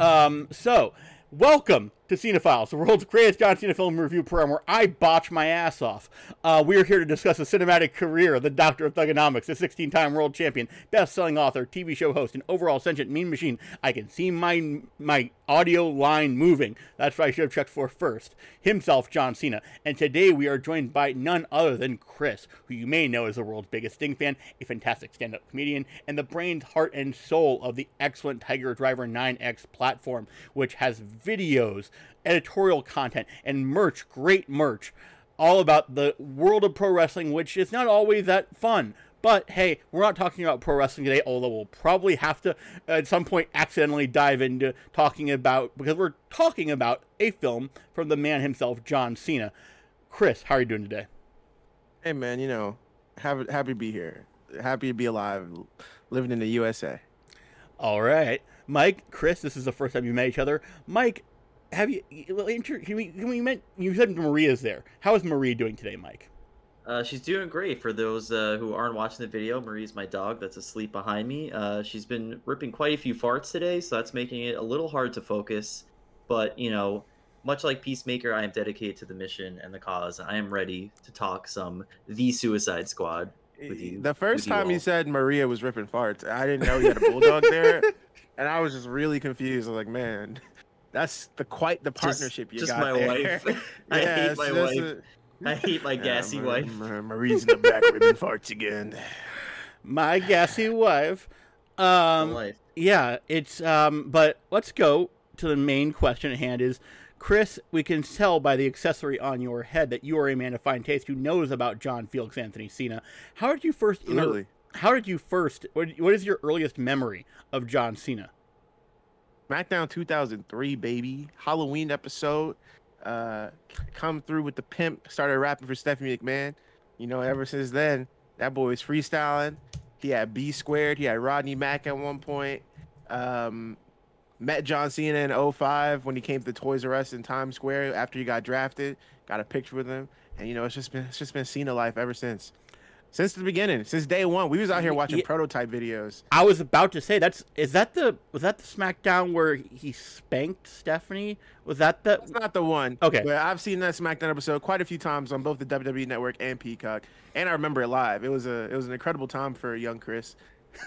Um, so, welcome to Cinephiles, the world's greatest John Cena film review program where I botch my ass off. Uh, we are here to discuss the cinematic career of the Doctor of Thugonomics, the 16 time world champion, best selling author, TV show host, and overall sentient mean machine. I can see my, my audio line moving. That's what I should have checked for first. Himself, John Cena. And today we are joined by none other than Chris, who you may know as the world's biggest Sting fan, a fantastic stand up comedian, and the brains, heart, and soul of the excellent Tiger Driver 9X platform, which has videos editorial content, and merch, great merch, all about the world of pro wrestling, which is not always that fun. But hey, we're not talking about pro wrestling today, although we'll probably have to uh, at some point accidentally dive into talking about because we're talking about a film from the man himself, John Cena. Chris, how are you doing today? Hey man, you know, happy happy to be here. Happy to be alive, living in the USA. All right, Mike, Chris, this is the first time you met each other. Mike, have you? Can we? Can we? Meant you said Maria's there. How is Maria doing today, Mike? Uh, she's doing great. For those uh, who aren't watching the video, Marie's my dog that's asleep behind me. Uh, she's been ripping quite a few farts today, so that's making it a little hard to focus. But you know, much like Peacemaker, I am dedicated to the mission and the cause. I am ready to talk some The Suicide Squad with you. The first you time you said Maria was ripping farts, I didn't know you had a bulldog there, and I was just really confused. I was like, man. That's the quite the partnership just, you just got my there. wife. I hate my wife. A... I hate my gassy yeah, wife. Marie's in the back ripping farts again. My gassy wife. Um, life. yeah, it's um, but let's go to the main question at hand. Is Chris? We can tell by the accessory on your head that you are a man of fine taste who knows about John Felix Anthony Cena. How did you first? Really? How did you first? What, what is your earliest memory of John Cena? SmackDown 2003, baby. Halloween episode. Uh, come through with the pimp. Started rapping for Stephanie McMahon. You know, ever since then, that boy was freestyling. He had B squared. He had Rodney Mack at one point. Um, met John Cena in 05 when he came to the Toys R Us in Times Square after he got drafted. Got a picture with him, and you know, it's just been it's just been Cena life ever since since the beginning, since day one. We was out here watching yeah. prototype videos. I was about to say that's is that the was that the SmackDown where he spanked Stephanie? Was that the? That's not the one. Okay, but I've seen that SmackDown episode quite a few times on both the WWE Network and Peacock, and I remember it live. It was a it was an incredible time for young Chris.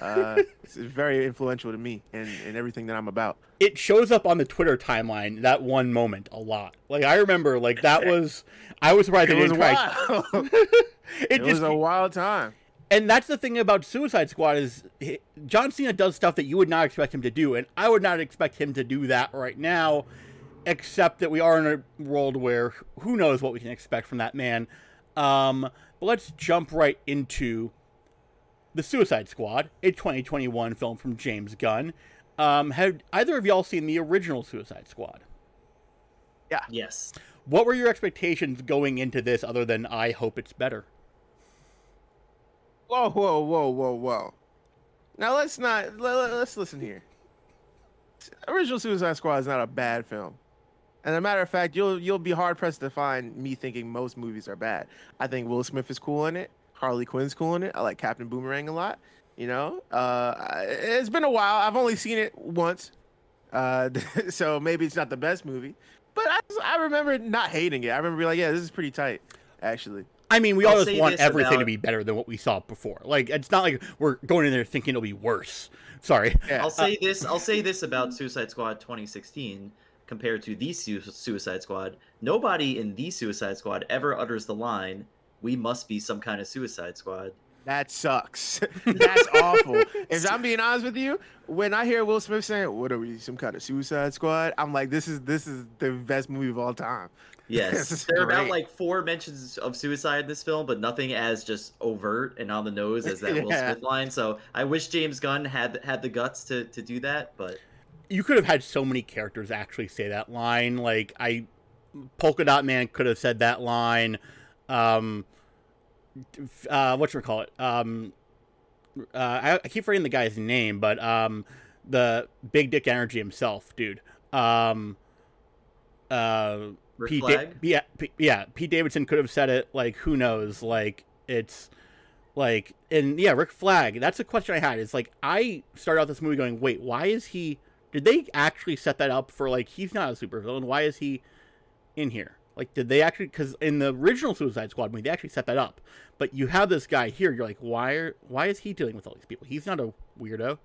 Uh, it's very influential to me and, and everything that I'm about. It shows up on the Twitter timeline that one moment a lot. Like I remember, like that was I was surprised it was wild. it, it just, was a wild time. And that's the thing about Suicide Squad is John Cena does stuff that you would not expect him to do, and I would not expect him to do that right now. Except that we are in a world where who knows what we can expect from that man. Um, but let's jump right into the Suicide Squad, a 2021 film from James Gunn. Um, have either of y'all seen the original Suicide Squad? Yeah. Yes. What were your expectations going into this, other than I hope it's better? Whoa, whoa, whoa, whoa, whoa! Now let's not let, us listen here. Original Suicide Squad is not a bad film. And a matter of fact, you'll you'll be hard pressed to find me thinking most movies are bad. I think Will Smith is cool in it. Harley Quinn's cool in it. I like Captain Boomerang a lot. You know, uh, it's been a while. I've only seen it once, uh, so maybe it's not the best movie. But I, I remember not hating it. I remember being like, yeah, this is pretty tight, actually. I mean, we I'll always want everything about... to be better than what we saw before. Like, it's not like we're going in there thinking it'll be worse. Sorry. Yeah. I'll say uh, this. I'll say this about Suicide Squad 2016 compared to the Suicide Squad. Nobody in the Suicide Squad ever utters the line, "We must be some kind of Suicide Squad." That sucks. That's awful. If I'm being honest with you, when I hear Will Smith saying, "What are we, some kind of Suicide Squad?" I'm like, "This is this is the best movie of all time." Yes, there are about like four mentions of suicide in this film, but nothing as just overt and on the nose as that yeah. Will Smith line. So I wish James Gunn had had the guts to to do that, but you could have had so many characters actually say that line. Like I, Polka Dot Man could have said that line. Um, uh, what you call it? Um, uh, I, I, keep forgetting the guy's name, but um, the Big Dick Energy himself, dude. Um, uh, Pete, da- yeah, P- yeah. Pete Davidson could have said it. Like, who knows? Like, it's like, and yeah, Rick Flag. That's a question I had. It's like I started out this movie going, wait, why is he Did they actually set that up for like he's not a supervillain? Why is he in here? Like, did they actually? Because in the original Suicide Squad movie, they actually set that up. But you have this guy here. You're like, why? Are, why is he dealing with all these people? He's not a weirdo.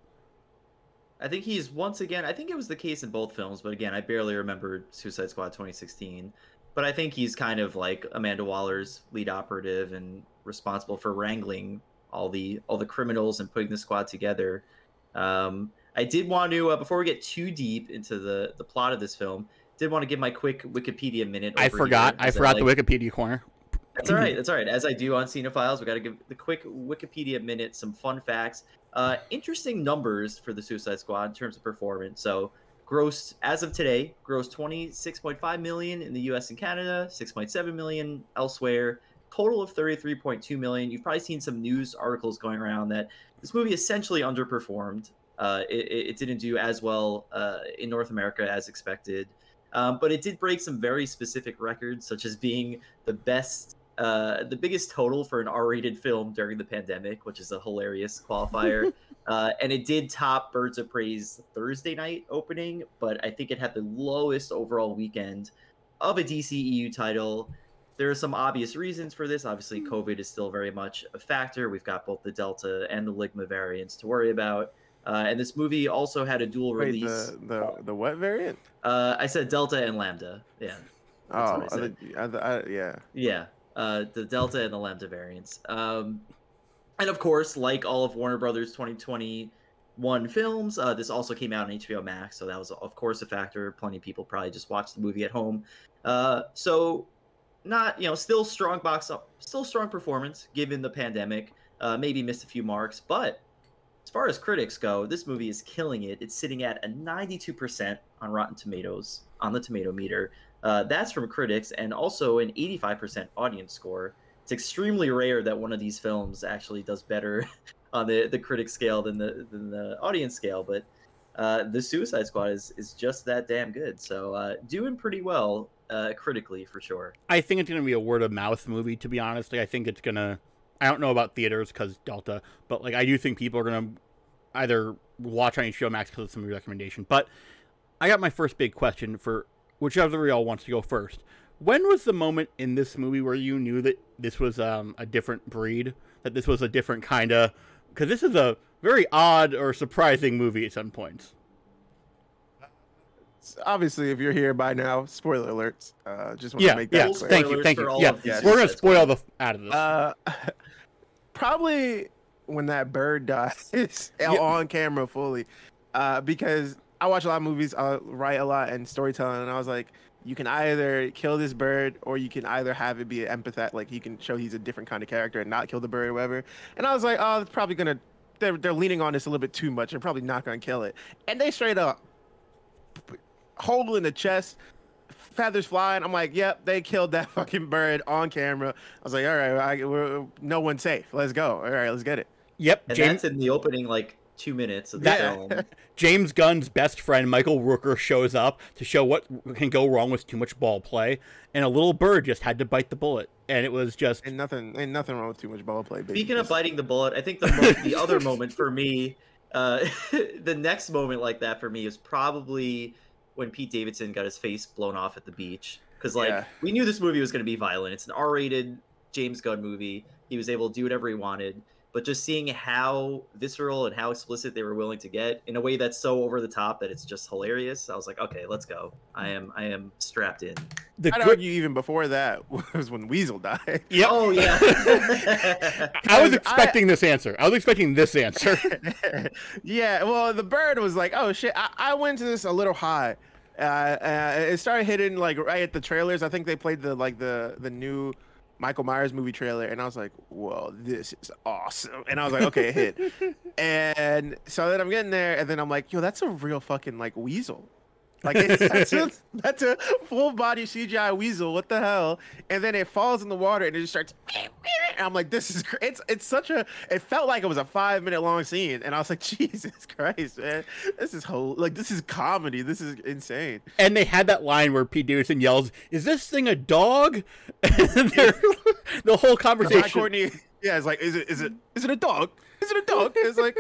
I think he's once again. I think it was the case in both films, but again, I barely remember Suicide Squad 2016. But I think he's kind of like Amanda Waller's lead operative and responsible for wrangling all the all the criminals and putting the squad together. Um, I did want to uh, before we get too deep into the the plot of this film, did want to give my quick Wikipedia minute. I forgot. here, I forgot like- the Wikipedia corner. That's all right. That's all right. As I do on Cinephiles, we got to give the quick Wikipedia minute some fun facts. Uh, interesting numbers for the Suicide Squad in terms of performance. So, grossed as of today, grossed 26.5 million in the U.S. and Canada, 6.7 million elsewhere. Total of 33.2 million. You've probably seen some news articles going around that this movie essentially underperformed. Uh, it, it it didn't do as well uh, in North America as expected. Um, but it did break some very specific records, such as being the best uh, the biggest total for an R-rated film during the pandemic, which is a hilarious qualifier. uh, and it did top Birds of Prey's Thursday night opening, but I think it had the lowest overall weekend of a DCEU title. There are some obvious reasons for this. Obviously, COVID is still very much a factor. We've got both the Delta and the Ligma variants to worry about. Uh, and this movie also had a dual Wait, release. the, the the what variant? Uh, I said Delta and Lambda. Yeah. Oh, what I the, the, uh, yeah. Yeah, uh, the Delta and the Lambda variants. Um, and of course, like all of Warner Brothers 2021 films, uh, this also came out on HBO Max, so that was of course a factor. Plenty of people probably just watched the movie at home. Uh, so, not you know, still strong box up, still strong performance given the pandemic. Uh, maybe missed a few marks, but as far as critics go, this movie is killing it. It's sitting at a 92% on Rotten Tomatoes on the tomato meter. Uh, that's from critics and also an 85% audience score. It's extremely rare that one of these films actually does better on the, the critic scale than the than the audience scale, but uh, the Suicide Squad is is just that damn good. So uh, doing pretty well uh, critically for sure. I think it's gonna be a word of mouth movie. To be honest, like, I think it's gonna. I don't know about theaters because Delta, but like I do think people are gonna either watch on HBO Max because of some recommendation. But I got my first big question for whichever of y'all wants to go first. When was the moment in this movie where you knew that this was um, a different breed? That this was a different kind of? Because this is a very odd or surprising movie at some points. S- Obviously, if you're here by now, spoiler alerts. Uh, just want to make yeah. that Full clear. Thank you, thank you. Yeah, Yes. we're gonna spoil Squad. the out of this. Uh, probably when that bird dies on camera fully, uh, because I watch a lot of movies, I write a lot and storytelling, and I was like, you can either kill this bird or you can either have it be an empath, like you can show he's a different kind of character and not kill the bird or whatever. And I was like, oh, it's probably gonna. They're, they're leaning on this a little bit too much. They're probably not gonna kill it. And they straight up hole in the chest, feathers flying. I'm like, yep, they killed that fucking bird on camera. I was like, all right, I, we're, no one's safe. Let's go. All right, let's get it. yep, And James. that's in the opening like two minutes of the That- film. James Gunn's best friend Michael Rooker shows up to show what can go wrong with too much ball play, and a little bird just had to bite the bullet, and it was just Ain't nothing, ain't nothing wrong with too much ball play. Baby. Speaking of biting the bullet, I think the mo- the other moment for me, uh, the next moment like that for me is probably when Pete Davidson got his face blown off at the beach. Because like Yeah. we knew this movie was going to be violent. It's an R-rated James Gunn movie. He was able to do whatever he wanted. But just seeing how visceral and how explicit they were willing to get in a way that's so over the top that it's just hilarious, I was like, okay, let's go. I am I am strapped in. the I'd good. argue even before that was when Weasel died. Yep. Oh yeah. I was Because I- expecting this answer. I was expecting this answer. yeah, well, the bird was like, "Oh shit!" I, I went to this a little high. Uh, uh, it started hitting like right at the trailers. I think they played the like the the new Michael Myers movie trailer, and I was like, "Whoa, this is awesome!" And I was like, "Okay, it hit." and so then I'm getting there, and then I'm like, "Yo, that's a real fucking like weasel." Like it's, that's, a, that's a full body CGI weasel. What the hell? And then it falls in the water and it just starts. And I'm like, this is cr- it's it's such a. It felt like it was a five minute long scene, and I was like, Jesus Christ, man, this is whole like this is comedy. This is insane. and they had that line where Pete Davidson yells, "Is this thing a dog?" And the whole conversation. Courtney, yeah, it's like, is it is it is it a dog? Is it a dog? It's like,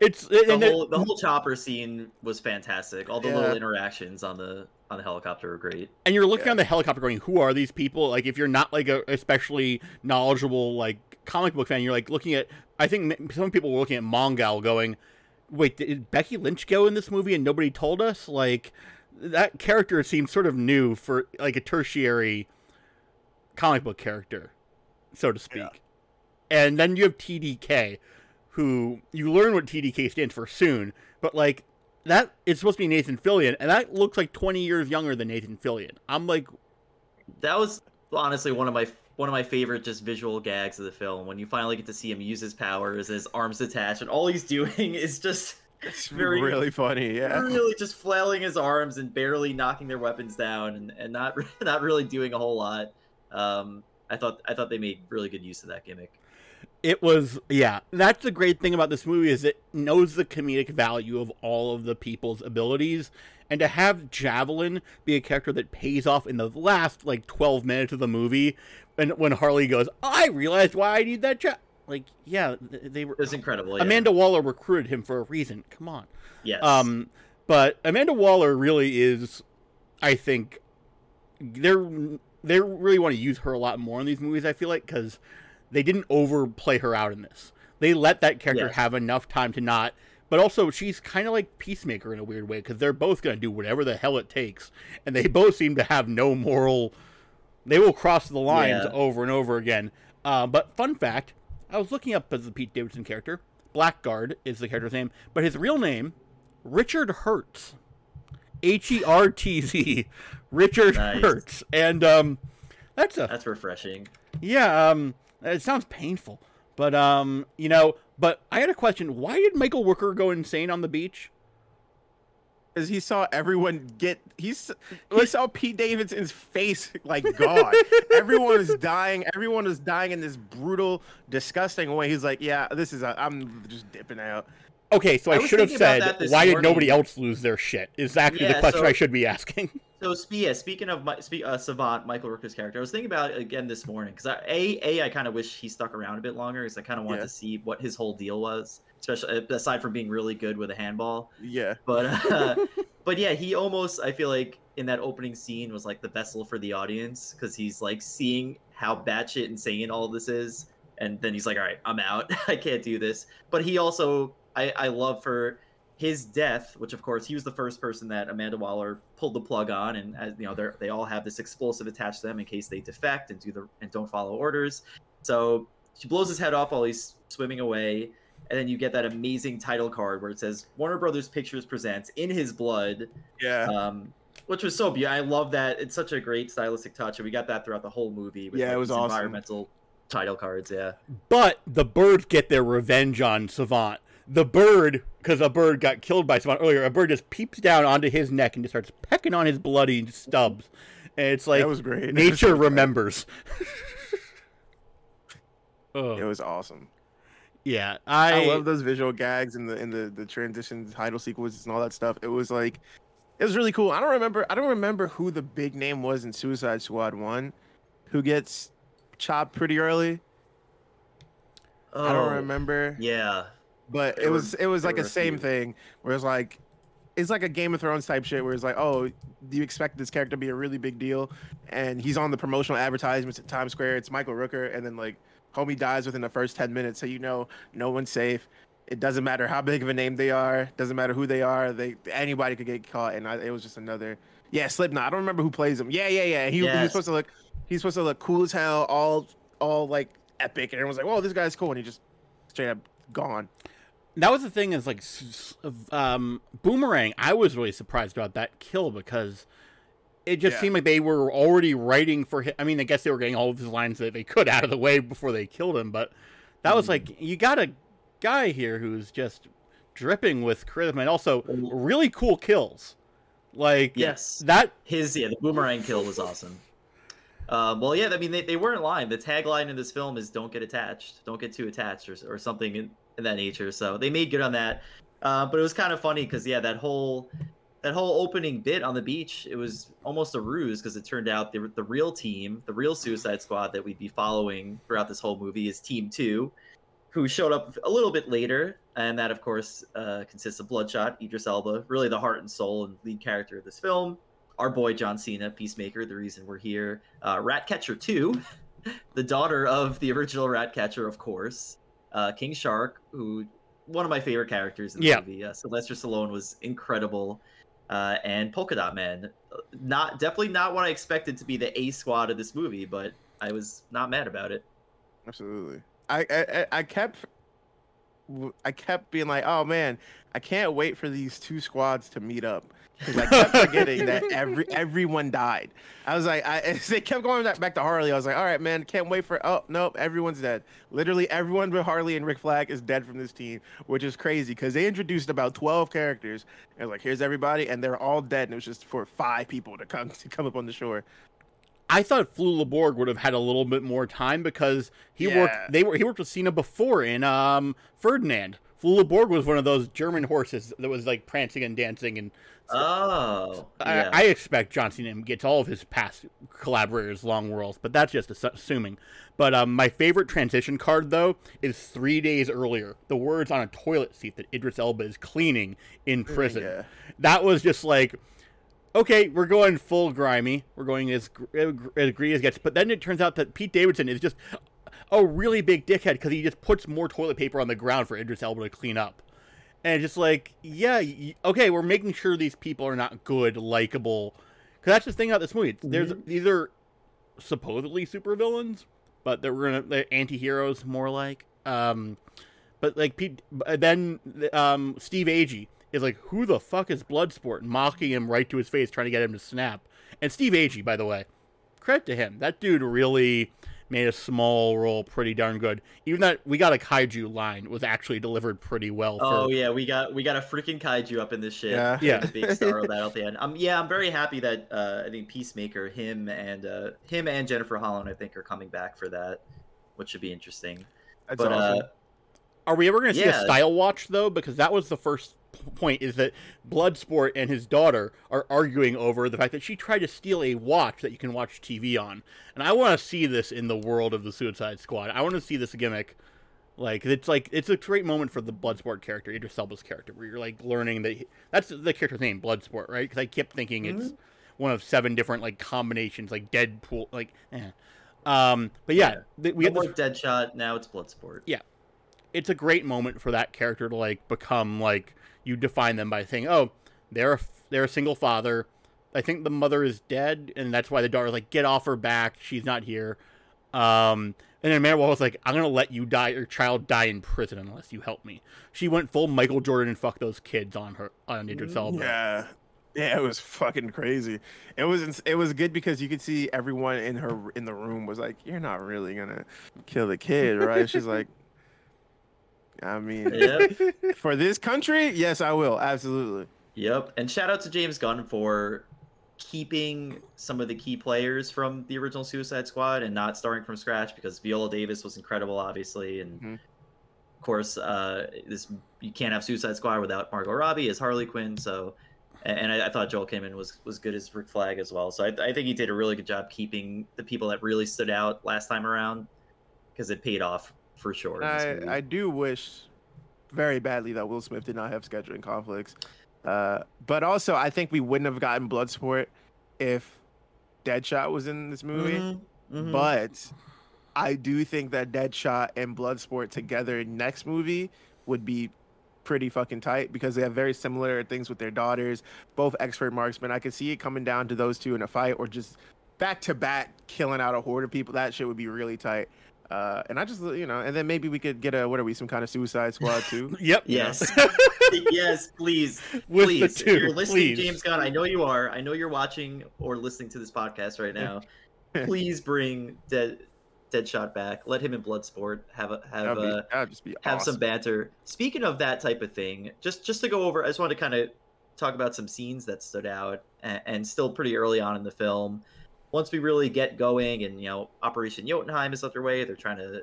it's The and whole the whole chopper scene was fantastic. All the Yeah. little interactions on the on the helicopter were great. and you're looking Yeah. on the helicopter going, "Who are these people?" Like if you're not like a especially knowledgeable like comic book fan, you're like looking at. I think some people were looking at Mongal going, "Wait, did Becky Lynch go in this movie and nobody told us?" Like that character seems sort of new for like a tertiary comic book character, so to speak. Yeah. And then you have TDK, who you learn what TDK stands for soon, but like that is supposed to be Nathan Fillion, and that looks like 20 years younger than Nathan Fillion. I'm like, That was honestly one of my one of my favorite just visual gags of the film when you finally get to see him use his powers, his arms detached, and all he's doing is just It's Very- really funny. Yeah. really just flailing his arms and barely knocking their weapons down and, and not not really doing a whole lot. Um, I thought I thought they made really good use of that gimmick. It was yeah. That's the great thing about this movie is it knows the comedic value of all of the people's abilities, and to have Javelin be a character that pays off in the last like 12 minutes of the movie, and when Harley goes, I realized why I need that job. Like, yeah, they were. It was incredible. Yeah. Amanda Waller recruited him for a reason. Come on. yes. Um, but Amanda Waller really is, I think, they're they really want to use her a lot more in these movies. I feel like because they didn't overplay her out in this. They let that character Yes. have enough time to not. But also, she's kind of like Peacemaker in a weird way because they're both going to do whatever the hell it takes, and they both seem to have no moral. They will cross the lines Yeah. over and over again. Uh, but fun fact, I was looking up as the Pete Davidson character. Blackguard is the character's name, but his real name, Richard Hertz. H E R T Z. Richard Nice. Hertz. And um that's a That's refreshing. yeah, um it sounds painful. But um, you know, but I had a question. Why did Michael Rooker go insane on the beach? Because he saw everyone get he's he saw Pete Davidson's face like gone. everyone is dying. Everyone is dying in this brutal, disgusting way. He's like, yeah, this is a, I'm just dipping out. Okay, so I, I should have said that this why did nobody else lose their shit? Is actually the question so- I should be asking. So yeah, speaking of my uh, Savant, Michael Rooker's character, I was thinking about it again this morning because I, a a I kind of wish he stuck around a bit longer because I kind of wanted Yeah. to see what his whole deal was, especially uh, aside from being really good with a handball. Yeah. But uh, but yeah, he almost I feel like in that opening scene was like the vessel for the audience because he's like seeing how batshit insane all this is, and then he's like, all right, I'm out, I can't do this. But he also I I love for his death, which of course he was the first person that Amanda Waller pulled the plug on, and as you know, they they all have this explosive attached to them in case they defect and do the and don't follow orders. So she blows his head off while he's swimming away, and then you get that amazing title card where it says Warner Brothers Pictures presents in his blood, Yeah. um, which was so beautiful. I love that. It's such a great stylistic touch, and we got that throughout the whole movie. With, Yeah, it was these awesome. Environmental title cards, yeah. But the birds get their revenge on Savant. The bird, because a bird got killed by someone earlier, a bird just peeps down onto his neck and just starts pecking on his bloody stubs. And it's like that was great. nature remembers. oh, It was awesome. yeah, I, I, love those visual gags and the and the the transitions, title sequences, and all that stuff. It was like, it was really cool. I don't remember. I don't remember who the big name was in Suicide Squad One, who gets chopped pretty early. I don't Oh, remember, Yeah, but it was it was like a a same thing where it's like. It's like a Game of Thrones type shit where it's like, oh, do you expect this character to be a really big deal? And he's on the promotional advertisements at Times Square. It's Michael Rooker, and then like, homie dies within the first ten minutes, so you know no one's safe. It doesn't matter how big of a name they are. Doesn't matter who they are. They anybody could get caught, and I, it was just another. Yeah, Slipknot. I don't remember who plays him. Yeah, yeah, yeah. He, he was supposed to look. He's supposed to look cool as hell, all all like epic, and everyone's like, "Whoa, this guy's cool," and he just straight up gone. That was the thing is like um, boomerang i was really surprised about that kill because it just Yeah. seemed like they were already writing for him i mean i guess they were getting all of his lines that they could out of the way before they killed him but that was like you got a guy here who's just dripping with charisma and also really cool kills like yes. that His yeah, the boomerang kill was awesome. Um, well, yeah, I mean they, they weren't lying. The tagline in this film is "Don't get attached, don't get too attached," or, or something in, that nature. So they made good on that. Uh, but it was kind of funny because yeah, that whole that whole opening bit on the beach, it was almost a ruse because it turned out the the real team, the real Suicide Squad that we'd be following throughout this whole movie is Team Two, who showed up a little bit later. and that of course uh, consists of Bloodshot, Idris Elba, really the heart and soul and lead character of this film. Our boy John Cena, Peacemaker, the reason we're here. Uh, Ratcatcher 2, the daughter of the original Ratcatcher, of course. Uh, King Shark, who one of my favorite characters in the Yeah. movie. Uh, Sylvester Stallone was incredible, uh, and Polka Dot Man, uh, not definitely not what I expected to be the A squad of this movie, but I was not mad about it. Absolutely. I, I I- I kept I kept being like, oh man, I can't wait for these two squads to meet up because I kept forgetting that every everyone died. I was like, I as they kept going back, to Harley. I was like, all right, man, can't wait for. Oh nope, everyone's dead. Literally everyone but Harley and Rick Flag is dead from this team, which is crazy because they introduced about twelve characters and like here's everybody, and they're all dead, and it was just for five people to come to come up on the shore. I thought Flula Borg would have had a little bit more time because he Yeah. worked. They were he worked with Cena before in um, Ferdinand. Flula Borg was one of those German horses that was like prancing and dancing, and Oh, yeah. I, I expect John Cena gets all of his past collaborators long roles, but that's just assuming. But um, my favorite transition card though is three days earlier. The words on a toilet seat that Idris Elba is cleaning in prison. Yeah. That was just like, okay, we're going full grimy. We're going as as greedy as gets. But then it turns out that Pete Davidson is just a really big dickhead because he just puts more toilet paper on the ground for Idris Elba to clean up. And just like, yeah, okay, we're making sure these people are not good, likable. Because that's the thing about this movie. It's- There's these are supposedly supervillains, but they're gonna they're anti-heroes more like. Um, but like Pete, then um, Steve Agee is like, who the fuck is Bloodsport? Mocking him right to his face, trying to get him to snap. And Steve Agee, by the way, credit to him. That dude really made a small role pretty darn good. Even that we got a kaiju line was actually delivered pretty well. For, Oh yeah, we got we got a freaking kaiju up in this shit. Yeah. Yeah. the big star of that at the end. Um, yeah, I'm very happy that uh, I think Peacemaker, him and uh, him and Jennifer Holland, I think, are coming back for that, which should be interesting. That's but awesome. uh, Are we ever going to see Yeah. a style watch though? Because that was the first p- point is that Bloodsport and his daughter are arguing over the fact that she tried to steal a watch that you can watch TV on. And I want to see this in the world of the Suicide Squad. I want to see this gimmick. Like it's like it's a great moment for the Bloodsport character, Idris Elba's character, where you're like learning that he, that's the character's name, Bloodsport, right? Because I kept thinking it's one of seven different like combinations, like Deadpool, like. Eh. Um, but yeah, Yeah. th- we we had this Deadshot. Now it's Bloodsport. Yeah, it's a great moment for that character to like become like you define them by saying, "Oh, they're a, they're a single father. I think the mother is dead, and that's why the daughter's like, get off her back. She's not here." Um, and then Manuel was like, "I'm gonna let you die, your child die in prison unless you help me." She went full Michael Jordan and fucked those kids on her on Idris Elba. Yeah. Yeah, it was fucking crazy. It was it was good because you could see everyone in her in the room was like, "You're not really gonna kill the kid, right?" She's like, "I mean, Yep. for this country, yes, I will, absolutely." Yep. And shout out to James Gunn for keeping some of the key players from the original Suicide Squad and not starting from scratch because Viola Davis was incredible, obviously, and Mhm. of course, uh, this you can't have Suicide Squad without Margot Robbie as Harley Quinn. So, and and I, I thought Joel Kinnaman was was good as Rick Flag as well. So I, I think he did a really good job keeping the people that really stood out last time around because it paid off for sure. I. I do wish very badly that Will Smith did not have scheduling conflicts, uh, but also I think we wouldn't have gotten Bloodsport if Deadshot was in this movie. Mhm, mhm. But I do think that Deadshot and Bloodsport together next movie would be pretty fucking tight because they have very similar things with their daughters, both expert marksmen. I could see it coming down to those two in a fight or just back to back killing out a horde of people. That shit would be really tight. Uh, and I just, you know, and then maybe we could get a what are we, some kind of Suicide Squad too? Yep. Yes. yes, please. With please. the If two, you're listening, please. James Gunn, I know you are. I know you're watching or listening to this podcast right now. please bring Dead Deadshot back. Let him in Bloodsport. Have a have That'd, be, a that'd just be have awesome. some banter. Speaking of that type of thing, just just to go over, I just wanted to kind of talk about some scenes that stood out and, and still pretty early on in the film. Once we really get going, and you know, Operation Jotunheim is underway. They're trying to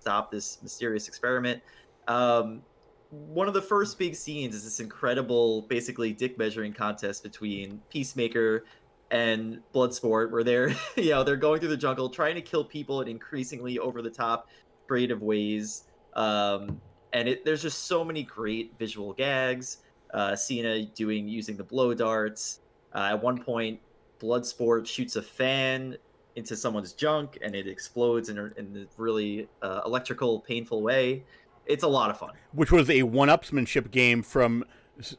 stop this mysterious experiment. Um, one of the first big scenes is this incredible, basically dick measuring contest between Peacemaker and Bloodsport, where they're you know they're going through the jungle trying to kill people in increasingly over the top, creative ways. Um, and it, there's just so many great visual gags. Uh, Cena doing using the blow darts. Uh, at one point, Bloodsport shoots a fan into someone's junk, and it explodes in a, in a really uh, electrical, painful way. It's a lot of fun. Which was a one-upsmanship game from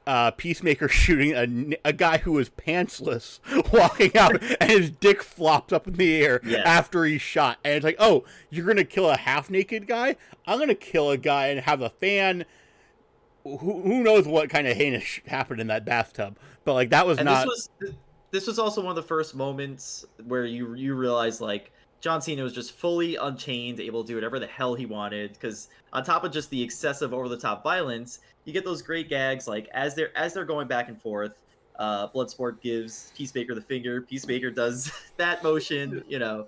uh, Peacemaker shooting a, a guy who was pantsless walking out, and his dick flops up in the air Yes. after he's shot. And it's like, oh, you're gonna kill a half-naked guy? I'm gonna kill a guy and have a fan. Who, who knows what kind of heinous happened in that bathtub? But like that was and not. this was this was also one of the first moments where you you realize like John Cena was just fully unchained, able to do whatever the hell he wanted. Because on top of just the excessive over the top violence, you get those great gags like as they're as they're going back and forth. Uh, Bloodsport gives Peacemaker the finger. Peacemaker does that motion, you know,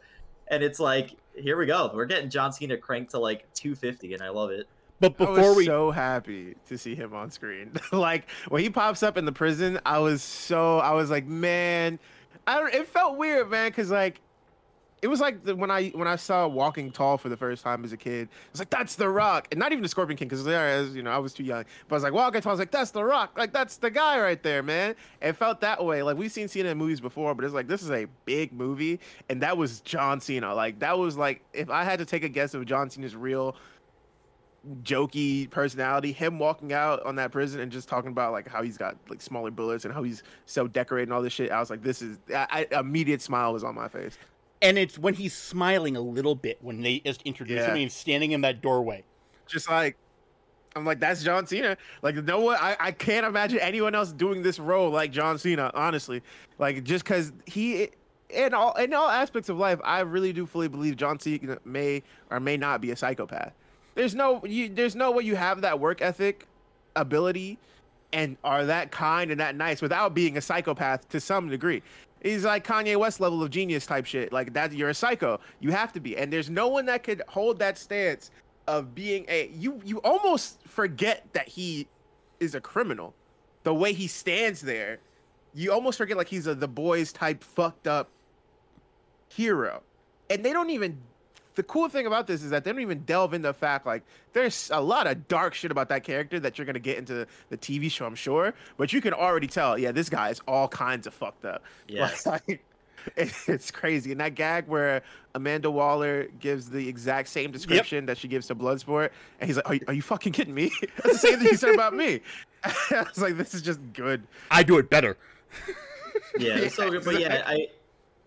and it's like here we go. We're getting John Cena cranked to like 250, and I love it. But I before was we so happy to see him on screen. like when he pops up in the prison, I was so I was like, man, I don't. It felt weird, man, because like it was like the, when I when I saw Walking Tall for the first time as a kid. It was like that's the Rock, and not even the Scorpion King, because there, as you know, I was too young. But I was like Walking Tall, I was like that's the Rock, like that's the guy right there, man. It felt that way. Like we've seen Cena in movies before, but it's like this is a big movie, and that was John Cena. Like that was like if I had to take a guess of John Cena's real jokey personality. Him walking out on that prison and just talking about like how he's got like smaller bullets and how he's so decorated and all this shit. I was like, this is I, I immediate smile was on my face. and it's when he's smiling a little bit when they just introduce him Yeah. and he's standing in that doorway. Just like I'm like, that's John Cena. Like no one I, I can't imagine anyone else doing this role like John Cena, honestly. Like just cause he in all in all aspects of life, I really do fully believe John Cena may or may not be a psychopath. There's no you there's no way you have that work ethic, ability, and are that kind and that nice without being a psychopath to some degree. He's like Kanye West level of genius type shit. Like that you're a psycho. You have to be. And there's no one that could hold that stance of being a you you almost forget that he is a criminal. The way he stands there, you almost forget like he's a the boys type fucked up hero. And they don't even the cool thing about this is that they don't even delve into the fact like there's a lot of dark shit about that character that you're gonna get into the TV show, I'm sure. But you can already tell, yeah, this guy is all kinds of fucked up. Yes. Like, it's crazy. And that gag where Amanda Waller gives the exact same description that she gives to Bloodsport, and he's like, "Are you, are you fucking kidding me? That's the same thing you said about me." I was like, "This is just good." I do it better. yeah, it's so good. But yeah. I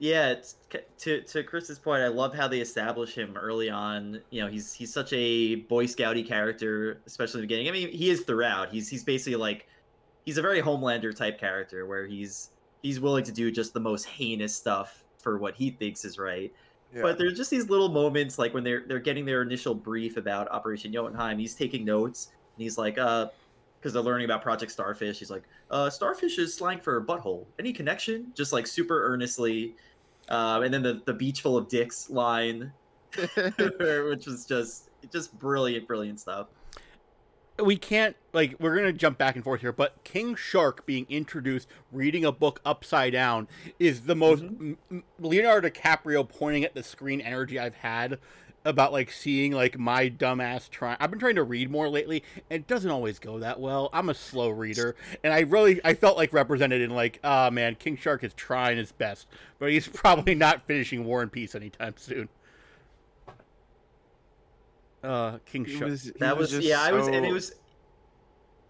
yeah, it's, to to Chris's point, I love how they establish him early on. You know, he's he's such a Boy Scouty character, especially in the beginning. I mean, he is throughout. He's he's basically like he's a very Homelander type character where he's he's willing to do just the most heinous stuff for what he thinks is right. But there's just these little moments like when they're they're getting their initial brief about Operation Jotunheim. He's taking notes and he's like, uh, because they're learning about Project Starfish. He's like, uh, Starfish is slang for butthole. Any connection? Just like super earnestly. Um, and then the the beach full of dicks line, which was just just brilliant, brilliant stuff. we can't like we're gonna jump back and forth here but king shark being introduced reading a book upside down is the most m- m- leonardo dicaprio pointing at the screen energy i've had about like seeing like my dumbass trying i've been trying to read more lately and it doesn't always go that well i'm a slow reader and i really i felt like represented in like ah man king shark is trying his best but he's probably not finishing war and peace anytime soon uh king shark was, That was, just yeah, I was, and it was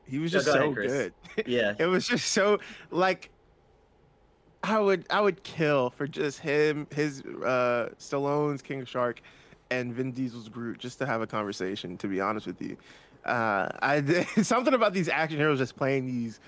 he was No, just go so ahead, good. yeah. it was just so like I would I would kill for just him, his uh Stallone's King Shark and Vin Diesel's Groot just to have a conversation, to be honest with you. Uh I something about these action heroes just playing these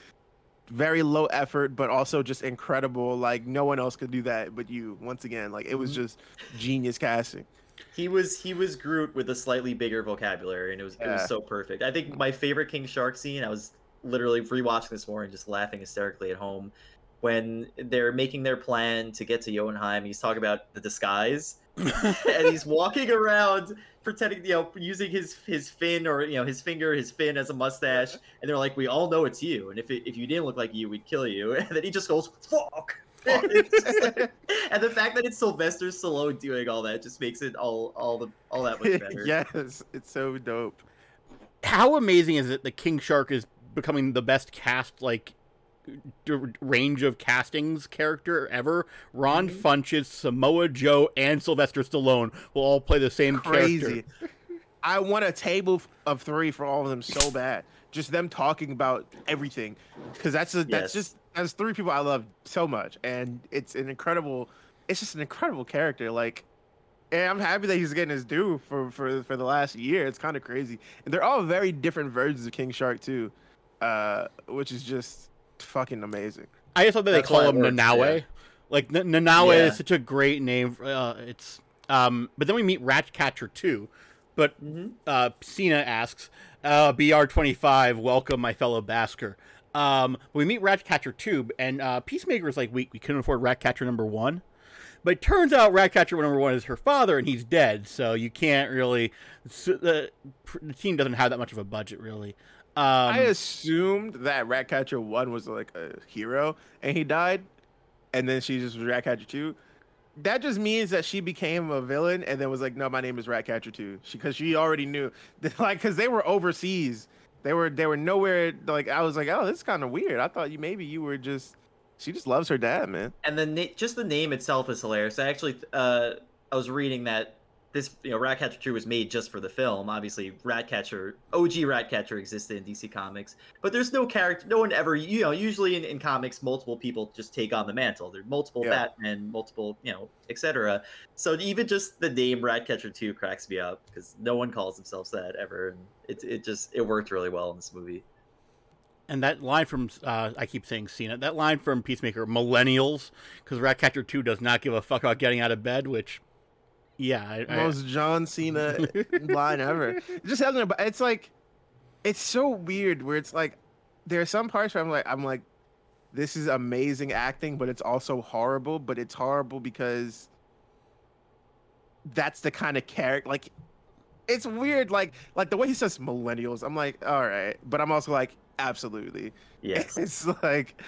very low effort but also just incredible like no one else could do that but you once again like it was Mm-hmm. just genius casting He was he was Groot with a slightly bigger vocabulary, and it was it was so perfect. I think my favorite King Shark scene. I was literally rewatching this morning, just laughing hysterically at home when they're making their plan to get to Jotunheim. He's talking about the disguise, and he's walking around pretending, you know, using his his fin or you know his finger, his fin as a mustache, and they're like, "We all know it's you, and if it, if you didn't look like you, we'd kill you." And then he just goes, "Fuck." It's like- and the fact that it's Sylvester Stallone doing all that just makes it all all the all that much better. yes it's so dope how amazing is it that King Shark is becoming the best cast like d- range of castings character ever? Ron Mhm. Funches, Samoa Joe, and Sylvester Stallone will all play the same Crazy. character. I want a table of three for all of them so bad. Just them talking about everything, because that's a, Yes. that's just that's three people I love so much, and it's an incredible. It's just an incredible character. Like, and I'm happy that he's getting his due for for for the last year. It's kind of crazy, and they're all very different versions of King Shark too, uh, which is just fucking amazing. I just love that they call him works, Nanaue. yeah. Like N- Nanaue Yeah. is such a great name. Uh, it's um, but then we meet Ratcatcher too. But hmm uh, Cena asks, uh, BR25, welcome my fellow Basker. Um, we meet Ratcatcher 2, and uh, Peacemaker is like, we, we couldn't afford Ratcatcher number one. But it turns out Ratcatcher number one is her father, and he's dead, so you can't really. So the, the team doesn't have that much of a budget, really. Um, I assumed that Ratcatcher one was like a hero, and he died, and then she just was Ratcatcher two. That just means that she became a villain, and then was like, "No, my name is Ratcatcher two," because she, already knew, like, because they were overseas, they were they were nowhere. Like, I was like, "Oh, this is kind of weird." I thought you maybe you were just, she just loves her dad, man. And then na- just the name itself is hilarious. I actually, uh, I was reading that this, you know, Ratcatcher 2 was made just for the film. Obviously, Ratcatcher, OG Ratcatcher existed in DC Comics, but there's no character, no one ever, you know, usually in, in comics, multiple people just take on the mantle. There's multiple Yeah. Batman, multiple, you know, etc. So even just the name Ratcatcher 2 cracks me up because no one calls themselves that ever. And it, it just, it worked really well in this movie. And that line from uh, I keep saying Cena. That line from Peacemaker, millennials, because Ratcatcher Two does not give a fuck about getting out of bed. Which, yeah, I, I, Most John Cena line ever. It just having, a- it's like, it's so weird where it's like, there are some parts where I'm like, I'm like, this is amazing acting, but it's also horrible. But it's horrible because that's the kind of character. Like, it's weird. Like, like the way he says millennials. I'm like, all right, but I'm also like, absolutely. Yes. It's like,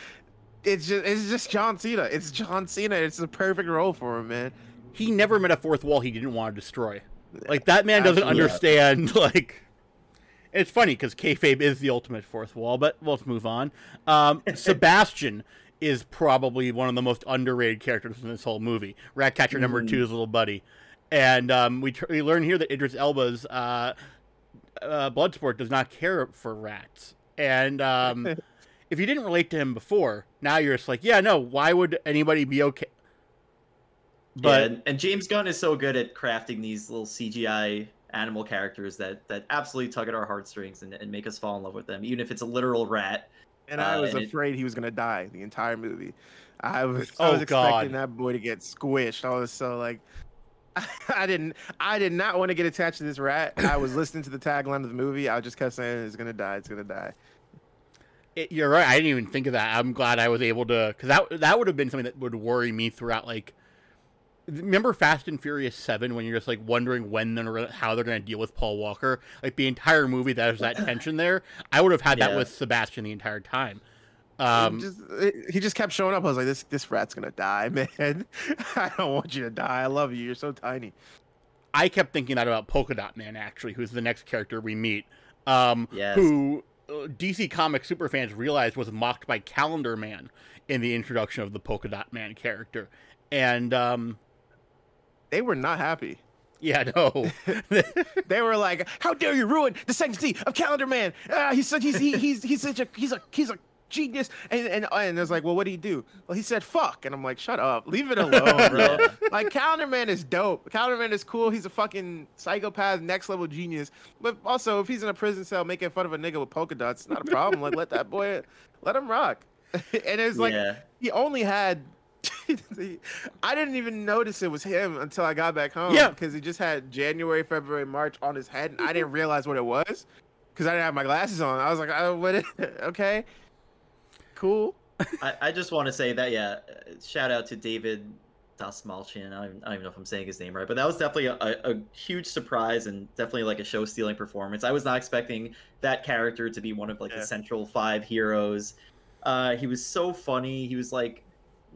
it's just, it's just John Cena. It's John Cena. It's the perfect role for him, man. He never met a fourth wall he didn't want to destroy. Like that man doesn't Absolutely. understand. Like, it's funny because kayfabe is the ultimate fourth wall. But let's move on. Um, Sebastian is probably one of the most underrated characters in this whole movie. Ratcatcher number Mhm. two, his little buddy, and um, we tr- we learn here that Idris Elba's uh, uh, Bloodsport does not care for rats, and um, if you didn't relate to him before, now you're just like, yeah, no, why would anybody be okay? Yeah, and, and James Gunn is so good at crafting these little CGI animal characters that that absolutely tug at our heartstrings and, and make us fall in love with them, even if it's a literal rat. And I Uh, was and it- afraid he was gonna die the entire movie. I was, Oh, I was God. expecting that boy to get squished. I was so like, I didn't, I did not want to get attached to this rat. I was listening to the tagline of the movie. I just kept saying, "It's gonna die. It's gonna die." It, you're right. I didn't even think of that. I'm glad I was able to, because that that would have been something that would worry me throughout. Like, remember Fast and Furious Seven when you're just like wondering when they're how they're going to deal with Paul Walker. Like the entire movie, there's that tension there. I would have had that with Sebastian the entire time. He Um, just, he just kept showing up. I was like, "This, this rat's gonna die, man. I don't want you to die. I love you. You're so tiny." I kept thinking that about Polka Dot Man, actually, who's the next character we meet, um, Yes. who uh, DC Comics superfans realized was mocked by Calendar Man in the introduction of the Polka Dot Man character. And um, They were not happy. yeah, no, They were like, "How dare you ruin the sanctity of Calendar Man? Ah, he's such he's he, he's he's such a he's a he's a genius." And and and it's like, "Well, what did he do?" Well, he said, "Fuck," and I'm like, "Shut up, leave it alone, bro." Like Calendar Man is dope. Calendar Man is cool. He's a fucking psychopath, next level genius. But also, if he's in a prison cell making fun of a nigga with polka dots, it's not a problem. like, let that boy, let him rock. and it's like yeah. he only had. I didn't even notice it was him until I got back home. Yeah. because he just had January, February, March on his head, and I didn't realize what it was because I didn't have my glasses on. I was like, oh, what? Is okay, cool. I, I just want to say that yeah, uh, shout out to David Dastmalchian. I don't, I don't even know if I'm saying his name right, but that was definitely a, a, a huge surprise and definitely like a show stealing performance. I was not expecting that character to be one of like Yeah. the central five heroes. Uh, he was so funny. He was like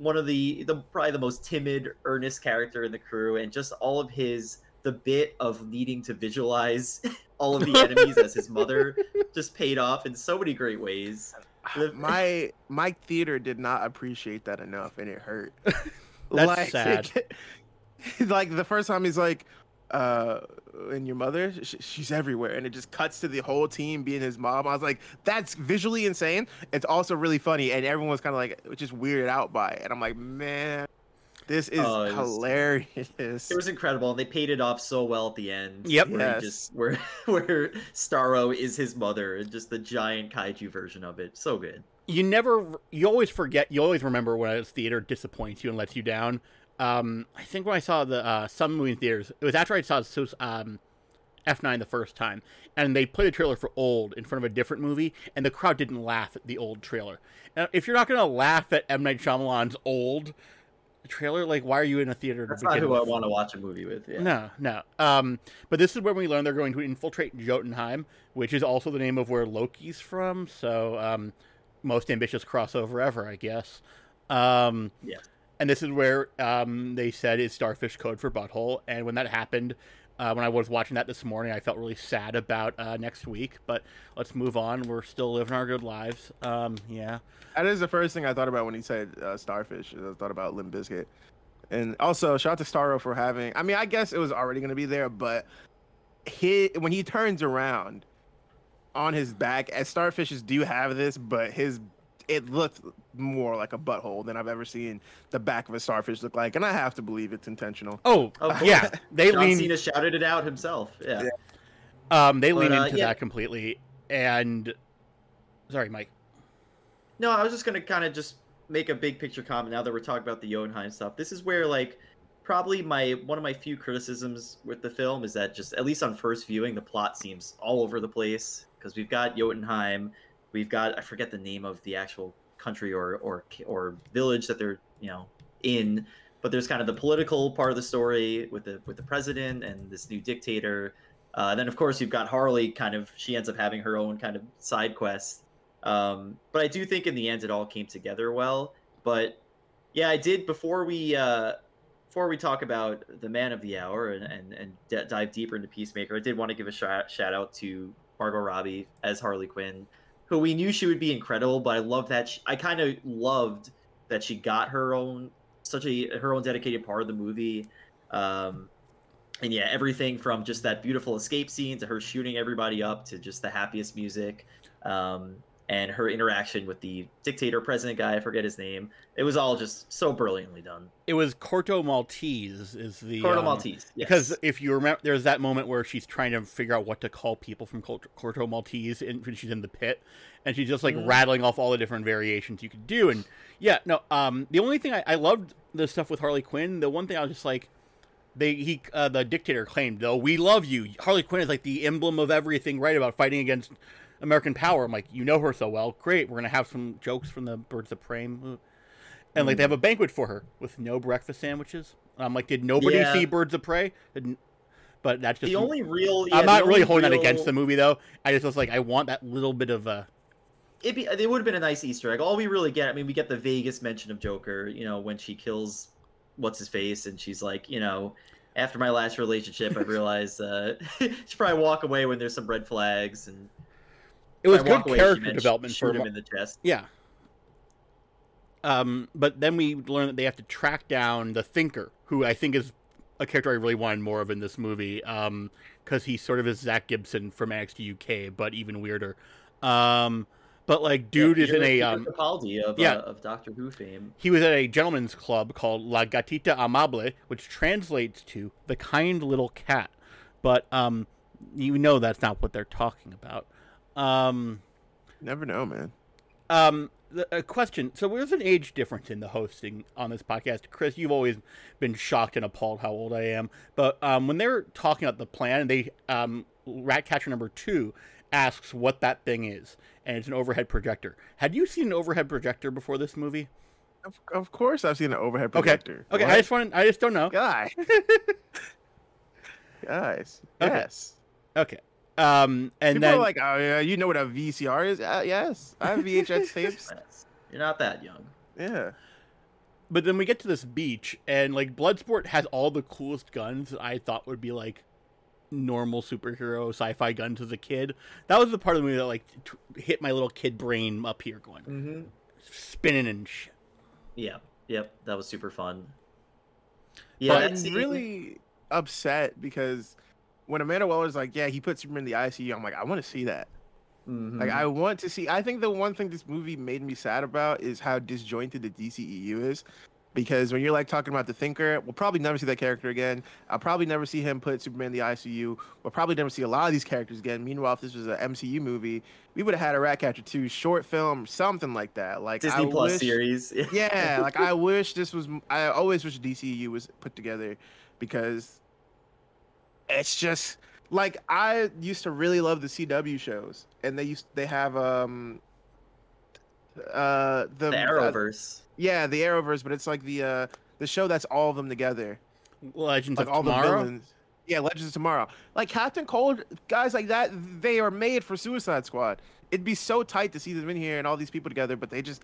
one of the the probably the most timid, earnest character in the crew, and just all of his the bit of needing to visualize all of the enemies as his mother just paid off in so many great ways. My my theater did not appreciate that enough, and it hurt. That's sad. like the first time he's like, uh, and your mother, sh- she's everywhere, and it just cuts to the whole team being his mom. I was like, that's visually insane. It's also really funny, and everyone was kind of like just weirded out by it. And I'm like, man, this is Oh, it was- hilarious. It was incredible, and they paid it off so well at the end. Yep. where Yes. just where where Starro is his mother, and just the giant kaiju version of it. So good. you never you always forget you always remember when a theater disappoints you and lets you down um i think when i saw the uh some movie theaters it was after i saw um f9 the first time and they played a trailer for old in front of a different movie and the crowd didn't laugh at the old trailer now, if you're not going to laugh at m night Shyamalan's old trailer like why are you in a theater to That's not who I want to watch a movie with. Yeah. No, no. Um, but this is when we learn they're going to infiltrate Jotunheim, which is also the name of where Loki's from. So, um, most ambitious crossover ever, I guess. Um, Yeah. And this is where um, they said is starfish code for butthole. And when that happened, uh, when I was watching that this morning, I felt really sad about uh, next week. But let's move on. We're still living our good lives. Um, yeah. That is the first thing I thought about when he said uh, starfish. I thought about Limp Bizkit. And also, shout out to Starro for having. I mean, I guess it was already going to be there, but he when he turns around on his back, as starfishes do have this, but his it looked more like a butthole than I've ever seen the back of a starfish look like, and I have to believe it's intentional. Oh, Of yeah. They John lean. Cena shouted it out himself. Yeah. Yeah. Um, they But, lean uh, into yeah. that completely. And sorry, Mike. No, I was just gonna kind of just make a big picture comment now that we're talking about the Jotunheim stuff. This is where like probably my one of my few criticisms with the film is that just at least on first viewing the plot seems all over the place because we've got Jotunheim, we've got I forget the name of the actual country or or or village that they're you know in, but there's kind of the political part of the story with the with the president and this new dictator. Uh, then of course you've got Harley. Kind of she ends up having her own kind of side quest. Um, but I do think in the end it all came together well. But yeah, I did before we uh, before we talk about the man of the hour and and, and d- dive deeper into Peacemaker. I did want to give a shout, shout out to Margot Robbie as Harley Quinn, who we knew she would be incredible. But I love that she, I kind of loved that she got her own such a her own dedicated part of the movie. Um, and yeah, everything from just that beautiful escape scene to her shooting everybody up to just the happiest music. Um, and her interaction with the dictator president guy, I forget his name. It was all just so brilliantly done. It was Corto Maltese is the Corto um, Maltese. Yes. Because if you remember, there's that moment where she's trying to figure out what to call people from Corto Maltese, and when she's in the pit, and she's just like Mhm. rattling off all the different variations you could do. And yeah, no, um, the only thing I, I loved the stuff with Harley Quinn. The one thing I was just like, they he uh, the dictator claimed though we love you. Harley Quinn is like the emblem of everything right about fighting against American power. I'm like, you know her so well. Great, we're gonna have some jokes from the Birds of Prey. And like they have a banquet for her with no breakfast sandwiches. I'm like, did nobody Yeah. see Birds of Prey? Didn't- But that's just the only real. yeah, I'm not really holding that against the movie though. I just was like, I want that little bit of uh It'd be, it would have been a nice Easter egg. All we really get, I mean, we get the Vegas mention of Joker, you know, when she kills what's his face, and she's like, you know, after my last relationship, I realized uh, she probably walk away when there's some red flags, and it was good away, character development for him in the chest. yeah. Um, but then we learn that they have to track down the Thinker, who I think is a character I really wanted more of in this movie. Um, because he sort of is Zack Gibson from NXT UK, but even weirder. Um, but like, dude Yeah, is in a um, Capaldi of yeah. uh, of Doctor Who fame. he was at a gentleman's club called La Gatita Amable, which translates to the kind little cat. But um, you know that's not what they're talking about. Um, Never know, man. um, the, a question. So there's an age difference in the hosting on this podcast. Chris, you've always been shocked and appalled how old I am. But um, when they're talking about the plan, they um, Ratcatcher number two asks what that thing is, and it's an overhead projector. Had you seen an overhead projector before this movie? Of, of course, I've seen an overhead projector. Okay, What? I just want. I just don't know. guy. Guys, Okay. yes. Okay. Um, and People then are like, oh yeah, you know what a VCR is? Uh, yes, I have VHS tapes. You're not that young. Yeah, but then we get to this beach, and like Bloodsport has all the coolest guns that I thought would be like normal superhero sci-fi guns as a kid. That was the part of the movie that like t- hit my little kid brain up here, going Mm-hmm. spinning and shit. Yeah. Yep. That was super fun. Yeah, Yeah. I'm really upset because when Amanda Waller's like, "Yeah, he put Superman in the ICU," I'm like, I want to see that. Mhm. Like, I want to see. I think the one thing this movie made me sad about is how disjointed the DCEU is. Because when you're like talking about the Thinker, we'll probably never see that character again. I'll probably never see him put Superman in the ICU. We'll probably never see a lot of these characters again. Meanwhile, if this was an MCU movie, we would have had a Ratcatcher 2 short film, something like that. Like Disney I Plus wish- series. yeah, like I wish this was. I always wish DCU was put together because it's just like I used to really love the CW shows, and they used they have um uh the, the uh, Arrowverse. yeah, the Arrowverse, but it's like the uh the show that's all of them together, Legends like of all Tomorrow. the villains. Yeah, Legends of Tomorrow. Like Captain Cold, guys like that, they are made for Suicide Squad. It'd be so tight to see them in here and all these people together, but they just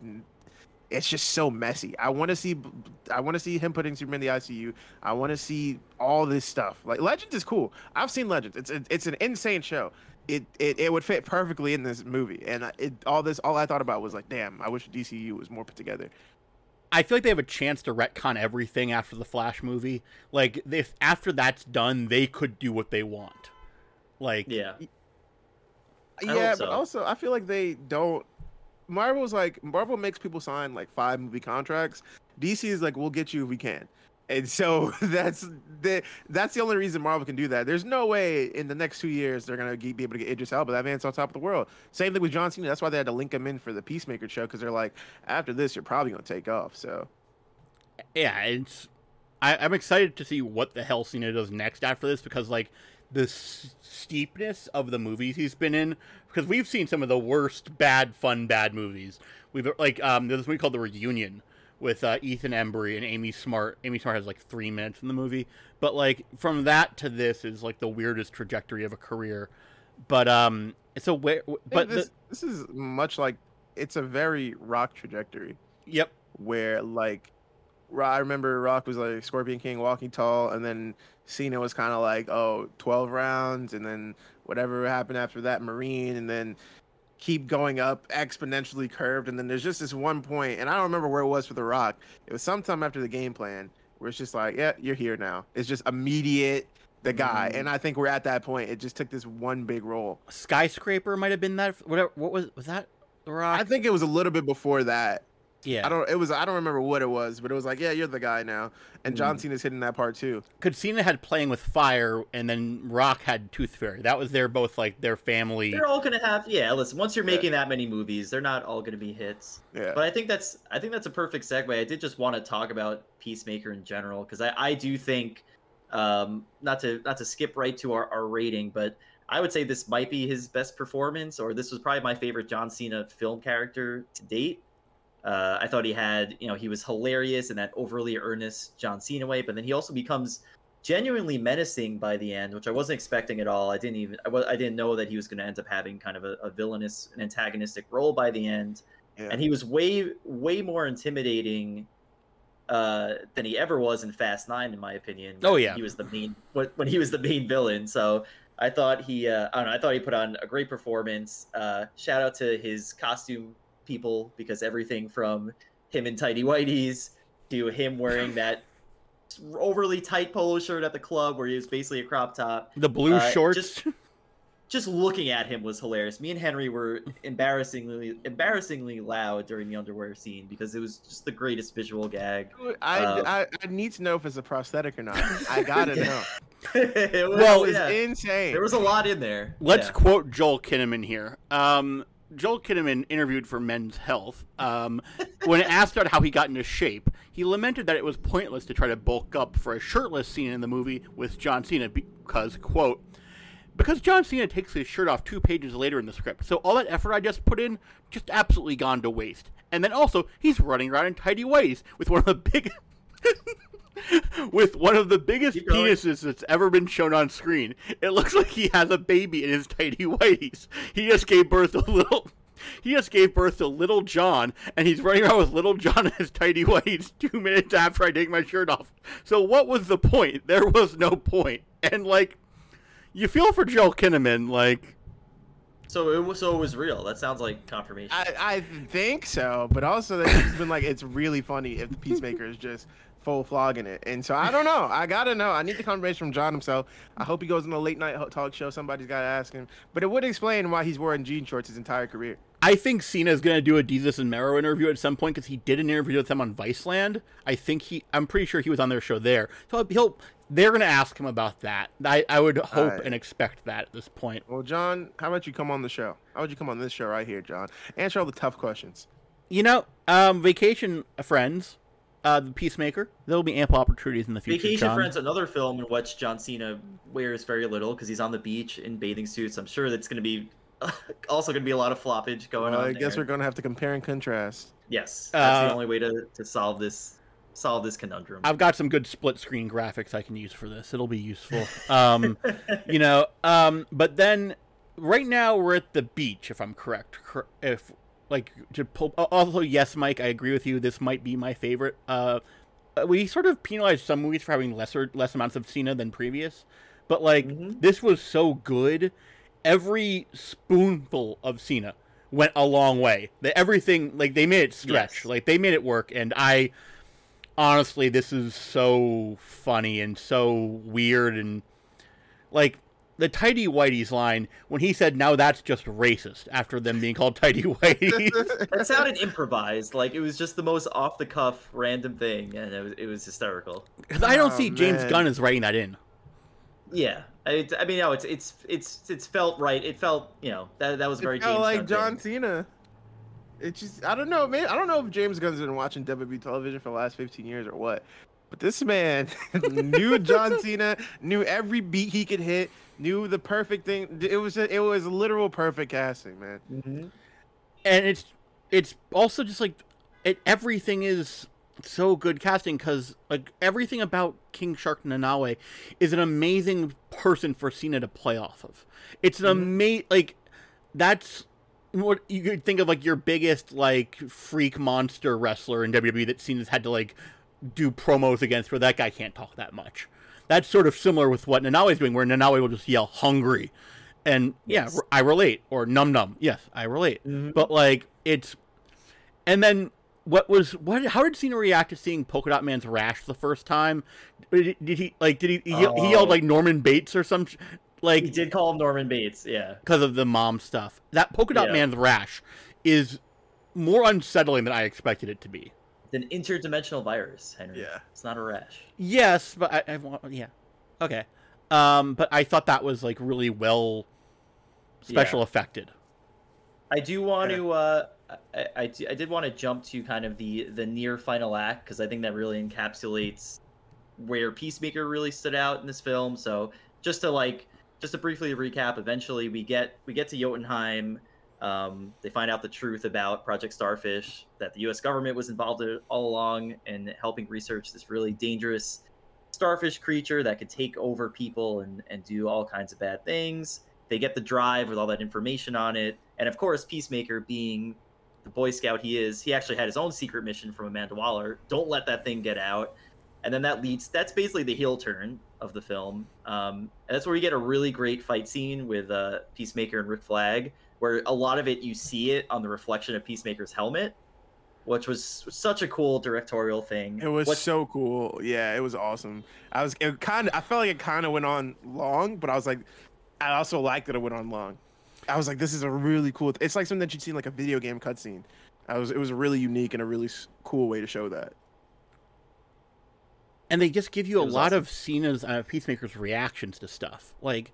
it's just so messy. I want to see I want to see him putting Superman in the ICU. I want to see all this stuff. Like Legends is cool. I've seen Legends. It's it's an insane show. It, it it would fit perfectly in this movie. And it all this all I thought about was like, damn, I wish DCU was more put together. I feel like they have a chance to retcon everything after the Flash movie. Like if after that's done, they could do what they want. Like Yeah. I yeah, hope but also I feel like they don't. Marvel's like Marvel makes people sign like five movie contracts. DC is like, we'll get you if we can, and so that's the that's the only reason Marvel can do that. There's no way in the next two years they're gonna be able to get Idris Elba. That man's on top of the world. Same thing with John Cena. That's why they had to link him in for the Peacemaker show because they're like, after this, you're probably gonna take off. So yeah, it's I, I'm excited to see what the hell Cena does next after this because like the s- steepness of the movies he's been in because we've seen some of the worst bad fun bad movies. We've like um there's this movie called The Reunion with uh, Ethan Embry and Amy Smart. Amy Smart has like three minutes in the movie, but like from that to this is like the weirdest trajectory of a career. But um, it's a way. but this the, this is much like it's a very rock trajectory. yep, where like I remember Rock was like Scorpion King walking tall, and then Cena was kind of like, oh, 12 rounds, and then whatever happened after that, Marine, and then keep going up exponentially curved. And then there's just this one point, and I don't remember where it was for The Rock. It was sometime after the game plan where it's just like, yeah, you're here now. It's just immediate, the guy. Mhm. And I think we're at that point. It just took this one big role. skyscraper might have been that. Whatever. What was was that? The Rock. I think it was a little bit before that. Yeah. I don't. It was. I don't remember what it was, but it was like, yeah, you're the guy now. And John Cena's hitting that part too. Because Cena had playing with fire, and then Rock had Tooth Fairy. That was their both like their family. They're all gonna have yeah. Listen, once you're Yeah. making that many movies, they're not all gonna be hits. Yeah. But I think that's I think that's a perfect segue. I did just want to talk about Peacemaker in general because I, I do think um, not to not to skip right to our, our rating, but I would say this might be his best performance, or this was probably my favorite John Cena film character to date. Uh, I thought he had, you know, he was hilarious in that overly earnest John Cena way, but then he also becomes genuinely menacing by the end, which I wasn't expecting at all. I didn't even, I, wa- I didn't know that he was going to end up having kind of a, a villainous and antagonistic role by the end yeah. and he was way way more intimidating uh than he ever was in Fast Nine, in my opinion. Oh, yeah. he was the main when when he was the main villain. So I thought he uh, I don't know I thought he put on a great performance. Uh, shout out to his costume people because everything from him in tidy whities to him wearing that overly tight polo shirt at the club where he was basically a crop top the blue uh, shorts. just- just looking at him was hilarious. Me and Henry were embarrassingly embarrassingly loud during the underwear scene because it was just the greatest visual gag. I, uh, I I need to know if it's a prosthetic or not. I gotta know. it was, Well, It was yeah, insane. there was a lot in there. Let's Yeah. quote Joel Kinnaman here. Um, Joel Kinnaman interviewed for Men's Health. Um, when asked about how he got into shape, he lamented that it was pointless to try to bulk up for a shirtless scene in the movie with John Cena because, quote, because John Cena takes his shirt off two pages later in the script, so all that effort I just put in just absolutely gone to waste. And then also, he's running around in tidy whities with one of the big. with one of the biggest penises that's ever been shown on screen. It looks like he has a baby in his tidy whities. He just gave birth to little. He just gave birth to little John, and he's running around with little John in his tidy whities two minutes after I take my shirt off. So what was the point? There was no point. And like, You feel for Joel Kinnaman, like So it was so it was real. That sounds like confirmation. I, I think so, but also that he's been like, it's really funny if the Peacemaker is just full flogging it. And so I don't know. I gotta know. I need the confirmation from John himself. I hope he goes on a late night talk show. Somebody's gotta ask him. But it would explain why he's wearing jean shorts his entire career. I think Cena's gonna do a Desus and Mero interview at some point because he did an interview with them on Viceland. I think he, I'm pretty sure he was on their show there. So he'll, they're gonna ask him about that. I, I would hope Alright. and expect that at this point. Well, John, how about you come on the show? How about you come on this show right here, John? Answer all the tough questions. You know, um, Vacation Friends, uh, the Peacemaker. There will be ample opportunities in the future. Vacation John. Friends, another film in which John Cena wears very little because he's on the beach in bathing suits. I'm sure that's going to be also going to be a lot of floppage going Well, on. I guess there. we're gonna have to compare and contrast. Yes, that's Uh, the only way to, to solve this solve this conundrum. I've got some good split screen graphics I can use for this. It'll be useful. Um, you know, um, but then right now we're at the beach, if I'm correct. If like to pull, also yes, Mike, I agree with you. This might be my favorite. Uh, we sort of penalized some movies for having lesser less amounts of Cena than previous, but like Mhm. this was so good. Every spoonful of Cena went a long way. The, everything like they made it stretch, Yes. like they made it work, and I honestly, this is so funny and so weird and like the tidy whitey's line when he said now that's just racist after them being called tidy whitey that sounded improvised. Like it was just the most off the cuff random thing, and it was it was hysterical. because i don't Oh, see james man. gunn as writing that in Yeah, I, I mean, no, it's it's it's it's felt right. It felt you know that that was very it felt James like Gunn John thing. Cena. It's just I don't know, man. I don't know if James Gunn's been watching WWE television for the last 15 years or what. But this man knew John Cena, knew every beat he could hit, knew the perfect thing. It was it was literal perfect casting, man. Mhm. and it's it's also just like it everything is so good casting because like everything about king shark Nanaue is an amazing person for cena to play off of it's an Mhm. amazing like that's what you could think of like your biggest like freak monster wrestler in wwe that cena's had to like do promos against where that guy can't talk that much that's sort of similar with what Nanaue's doing where Nanaue will just yell hungry and yeah Yes. i relate or num num yes i relate Mhm. but like it's and then what was what how did cena react to seeing polka dot man's rash the first time did, did he like did he he, he Oh. yelled like norman bates or some sh- He like did call him Norman Bates. Yeah. because of the mom stuff that polka dot Yeah. man's rash is more unsettling than i expected it to be It's an interdimensional virus, Henry. Yeah. It's not a rash. yes but i, I want yeah okay um but i thought that was like really well special Yeah. effected I do want Yeah. to. Uh, I, I, I did want to jump to kind of the the near final act because I think that really encapsulates where Peacemaker really stood out in this film. So just to like just to briefly recap, eventually we get we get to Jotunheim. Um, they find out the truth about Project Starfish that the U.S. government was involved all along in helping research this really dangerous starfish creature that could take over people and, and do all kinds of bad things. They get the drive with all that information on it. And of course, Peacemaker, being the Boy Scout he is, he actually had his own secret mission from Amanda Waller. Don't let that thing get out. And then that leads, that's basically the heel turn of the film. Um, and that's where we get a really great fight scene with uh, Peacemaker and Rick Flag, where a lot of it, you see it on the reflection of Peacemaker's helmet, which was such a cool directorial thing. It was What- so cool. Yeah, it was awesome. I was it kind of I felt like it kind of went on long, but I was like I also liked that it went on long. I was like this is a really cool it's like something that you'd see in like a video game cutscene. I was it was really unique and a really s- cool way to show that. And they just give you a lot awesome. of Cena's uh, Peacemaker's reactions to stuff. Like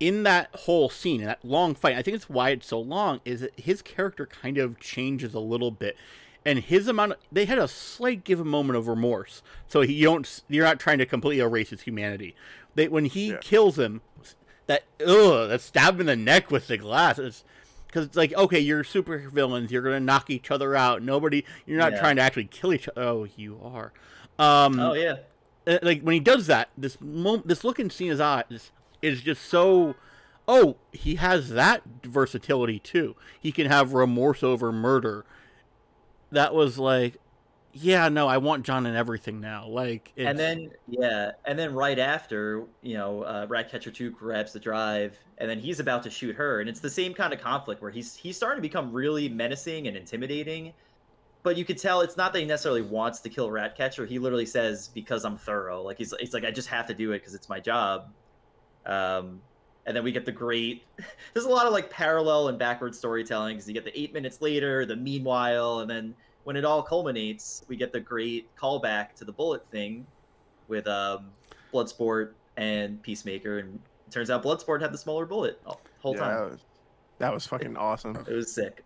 in that whole scene, in that long fight, I think it's why it's so long. Is that his character kind of changes a little bit, and his amount. Of, they had a slight give a moment of remorse, so he you don't. You're not trying to completely erase his humanity. They when he Yeah. kills him, that ugh, that stab him in the neck with the glass. It's, because it's like, okay, you're super villains. You're gonna knock each other out. Nobody, you're not Yeah. trying to actually kill each other. Oh, you are. Um, Oh, yeah. uh, like when he does that, this moment, this look in Cena's eyes is just so. Oh, he has that versatility too. He can have remorse over murder. That was like, yeah, no, I want John in everything now. Like, it's, And then yeah, and then right after, you know, uh, Ratcatcher Two grabs the drive, and then he's about to shoot her, and it's the same kind of conflict where he's he's starting to become really menacing and intimidating. But you could tell it's not that he necessarily wants to kill Ratcatcher. He literally says because I'm thorough. Like he's it's like I just have to do it because it's my job. Um, and then we get the great. There's a lot of like parallel and backward storytelling because you get the eight minutes later, the meanwhile, and then when it all culminates, we get the great callback to the bullet thing with um, Bloodsport and Peacemaker, and it turns out Bloodsport had the smaller bullet the whole Yeah, time. that was, that was fucking awesome. It was sick.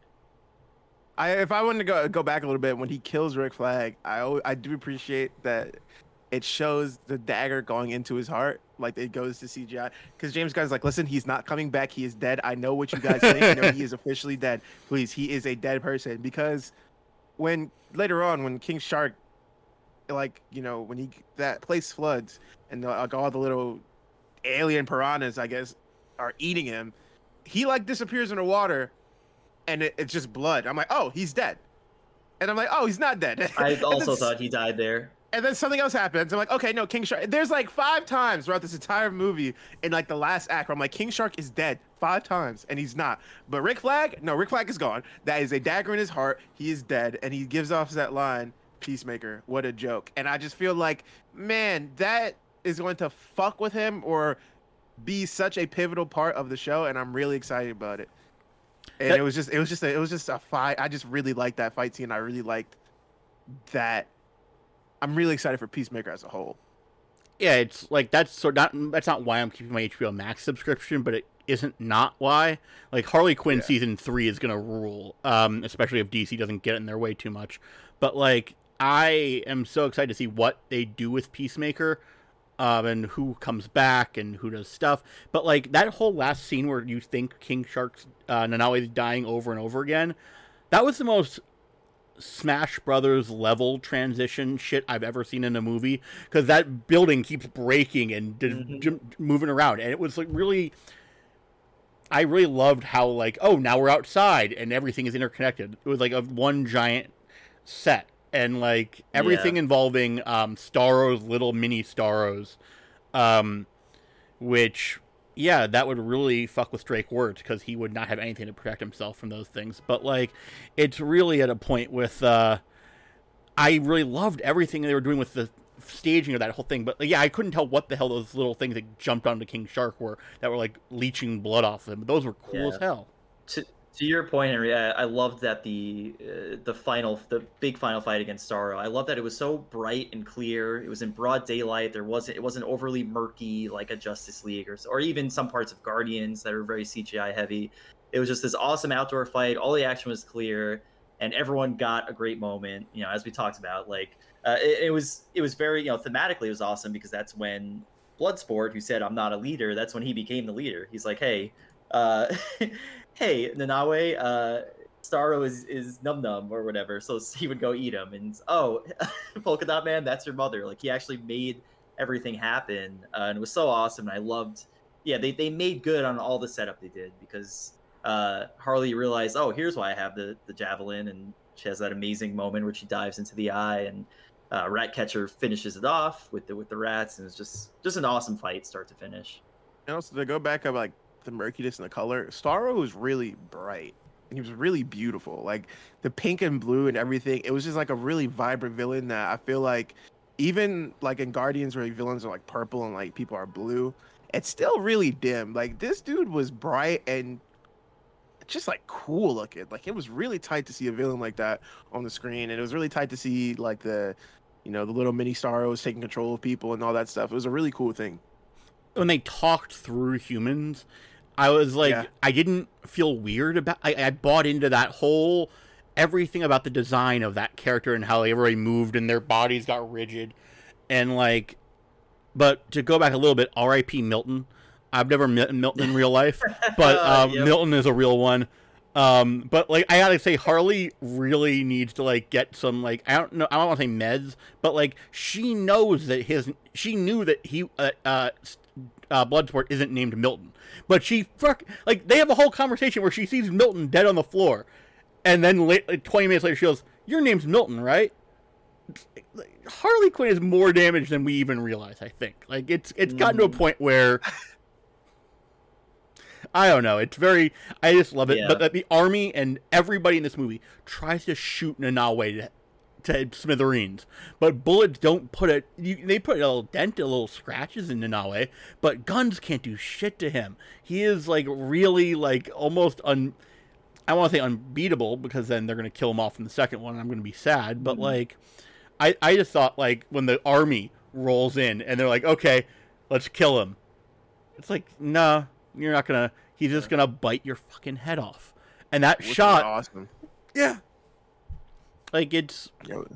I if I wanted to go go back a little bit when he kills Rick Flag, I I do appreciate that it shows the dagger going into his heart, like it goes to CGI. Because James Gunn's like, listen, he's not coming back. He is dead. I know what you guys think. He is officially dead. Please, he is a dead person. Because when later on, when King Shark, like you know, when he that place floods and like all the little alien piranhas, I guess, are eating him, he like disappears in the water and it, it's just blood. I'm like, oh, he's dead. And I'm like, oh, he's not dead. I also thought he died there. And then something else happens. I'm like, okay, no, King Shark. There's like five times throughout this entire movie in like the last act where I'm like, King Shark is dead five times, and he's not. But Rick Flag, no, Rick Flag is gone. That is a dagger in his heart. He is dead, and he gives off that line, Peacemaker. What a joke. And I just feel like, man, that is going to fuck with him or be such a pivotal part of the show, and I'm really excited about it. And That- it was just, it was just, a, it was just a fight. I just really liked that fight scene. I really liked that. I'm really excited for Peacemaker as a whole. yeah, it's like that's sort not that's not why I'm keeping my HBO Max subscription, but it isn't not why. Like Harley Quinn Yeah. season three is gonna rule, um, especially if DC doesn't get in their way too much. But like, I am so excited to see what they do with Peacemaker, um, and who comes back and who does stuff. But like that whole last scene where you think King Shark's uh, is dying over and over again, that was the most Smash Brothers level transition shit I've ever seen in a movie because that building keeps breaking and d- Mhm. j- moving around, and it was like really. I really loved how like oh now we're outside and everything is interconnected. It was like a one giant set and like everything involving um, Starro's little mini Starros, um, which yeah that would really fuck with Drake Wirt because he would not have anything to protect himself from those things. But like it's really at a point with uh, I really loved everything they were doing with the staging of that whole thing. But yeah, I couldn't tell what the hell those little things that jumped onto King Shark were that were like leeching blood off them. But those were cool Yeah. as hell. to to your point, Henry, I, I loved that the uh, the final, the big final fight against Starro. I love that it was so bright and clear. It was in broad daylight. There wasn't it wasn't overly murky like a Justice League or or even some parts of Guardians that are very CGI heavy. It was just this awesome outdoor fight. All the action was clear, and everyone got a great moment. You know, as we talked about, like uh, it, it was it was very you know thematically it was awesome because that's when Bloodsport, who said I'm not a leader, that's when he became the leader. He's like, hey, uh, hey, Nanaue, uh, Starro is is num num or whatever, so he would go eat him. And oh, Polka Dot Man, that's your mother. Like he actually made everything happen, uh, and it was so awesome. And I loved, yeah, they they made good on all the setup they did because uh, Harley realized, oh, here's why I have the the javelin, and she has that amazing moment where she dives into the eye and. Uh, Ratcatcher finishes it off with the with the rats, and it's just just an awesome fight, start to finish. And also to go back up like the murkiness and the color, Starro was really bright. And he was really beautiful. Like the pink and blue and everything. It was just like a really vibrant villain that I feel like even like in Guardians where villains are like purple and like people are blue, it's still really dim. Like this dude was bright and just like cool looking. Like it was really tight to see a villain like that on the screen. And it was really tight to see like the you know, the little mini Starros taking control of people and all that stuff. It was a really cool thing. when they talked through humans, I was like, Yeah. I didn't feel weird about. I, I bought into that whole everything about the design of that character and how everybody moved and their bodies got rigid, and like. But to go back a little bit, R.I.P. Milton. I've never met Milton in real life, but um, Yep. Milton is a real one. Um, but like I gotta say, Harley really needs to like get some like I don't know I don't want to say meds, but like she knows that his she knew that he uh, uh, uh Bloodsport isn't named Milton, but she fuck like they have a whole conversation where she sees Milton dead on the floor, and then late, like, twenty minutes later she goes, "Your name's Milton, right?" Harley Quinn is more damaged than we even realize. I think like it's it's gotten to a Mm. point where I don't know. It's very I just love it. Yeah. But that the army and everybody in this movie tries to shoot Nanaue to, to smithereens, but bullets don't put it. You, they put a little dent, a little scratches in Nanaue, but guns can't do shit to him. He is like really like almost un. I want to say unbeatable because then they're gonna kill him off in the second one. and I'm gonna be sad, but Mhm. like, I I just thought like when the army rolls in and they're like, okay, let's kill him. It's like, nah, you're not gonna. He's just gonna bite your fucking head off. And that Which shot, awesome. yeah, like it's Yo,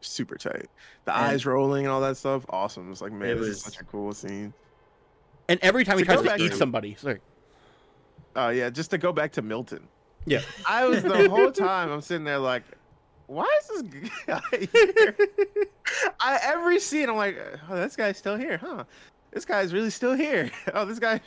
super tight. The And- eyes rolling and all that stuff. Awesome. It's like man, It this was- is such a cool scene. and every time he To tries to back eat to- somebody, sorry, Oh yeah, just to go back to Milton. Yeah. I was the whole time I'm sitting there like, why is this guy here? I every scene I'm like, oh, this guy's still here, huh? This guy's really still here. Oh, this guy.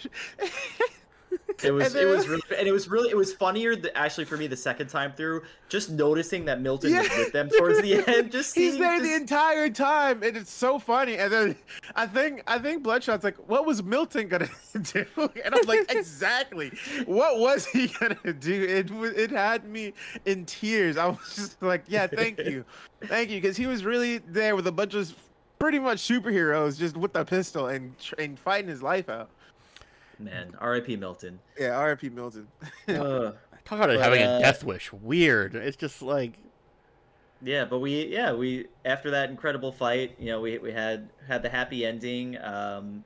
It was And it was really and it was really it was funnier th- actually for me the second time through just noticing that Milton was with them towards the end just He's seeing there just, the entire time, and it's so funny. And then I think I think Bloodshot's like, "What was Milton gonna do?" And I'm like, "Exactly. What was he gonna do?" It it had me in tears. I was just like, "Yeah, thank you, thank you," because he was really there with a bunch of pretty much superheroes, just with a pistol and and fighting his life out. Man R.I.P. Milton Yeah, R.I.P. Milton. Ugh. talk about it But, having a uh, death wish. Weird. It's just like Yeah, but we yeah we after that incredible fight, you know, we we had had the happy ending. Um,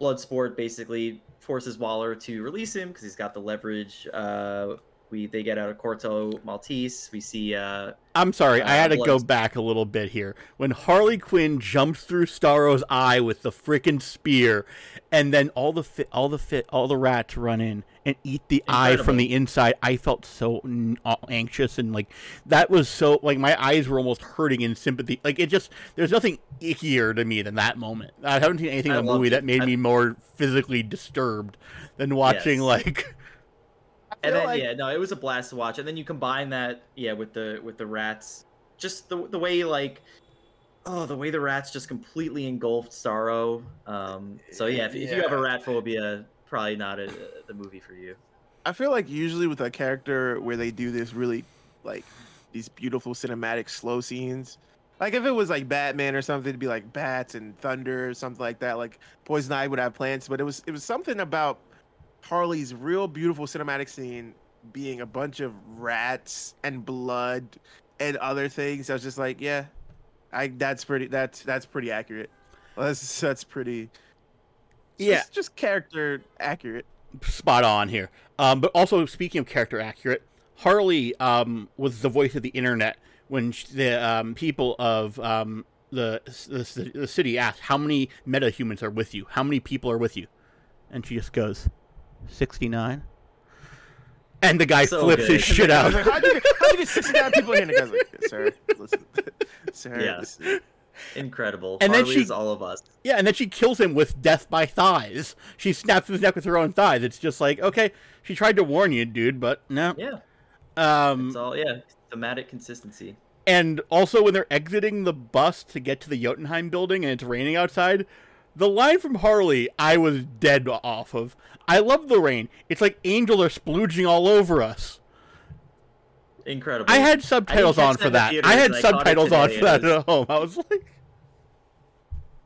Bloodsport basically forces Waller to release him because he's got the leverage. Uh, we they get out of Corto Maltese. We see uh, I'm sorry, I Uh, had to go back a little bit here. When Harley Quinn jumps through Starro's eye with the freaking spear, and then all the fit, all the fit, all the rats run in and eat the eye from the inside. I felt so n- anxious and like that was so like my eyes were almost hurting in sympathy. Like it just there's nothing ickier to me than that moment. I haven't seen anything I in a movie it. that made I- me more physically disturbed than watching Yes. like and feel then like- yeah no it was a blast to watch and then you combine that yeah with the with the rats just the the way like oh the way the rats just completely engulfed Starro um so yeah if, if you have a rat phobia probably not a, the movie for you I feel like usually with a character where they do this really like these beautiful cinematic slow scenes. Like if it was like Batman or something, it'd be like bats and thunder or something like that. Like Poison Ivy would have plants, but it was it was something about Harley's real beautiful cinematic scene being a bunch of rats and blood and other things. I was just like, yeah, I that's pretty that's that's pretty accurate. That's that's pretty Yeah. just, just character accurate. spot on here. Um, but also speaking of character accurate, Harley um, was the voice of the internet when the um, people of um, the, the the city asked how many meta humans are with you, how many people are with you, and she just goes, sixty nine. And the guy So flips his good. shit out. like, how'd you, how'd you get 69 people in here? And the guy's like, sir, listen, sir. Yes. this- incredible And then Harley she- is all of us Yeah, and then she kills him with death by thighs. She snaps his neck with her own thighs. It's just like, okay, she tried to warn you, dude, but no. yeah Um, it's all yeah thematic consistency And also, when they're exiting the bus to get to the Jotunheim building and it's raining outside, the line from Harley, I was dead off of. I love the rain. It's like angels are splooging all over us. incredible I had subtitles catch on for in the that. I had and I subtitles on for that at home. I was like,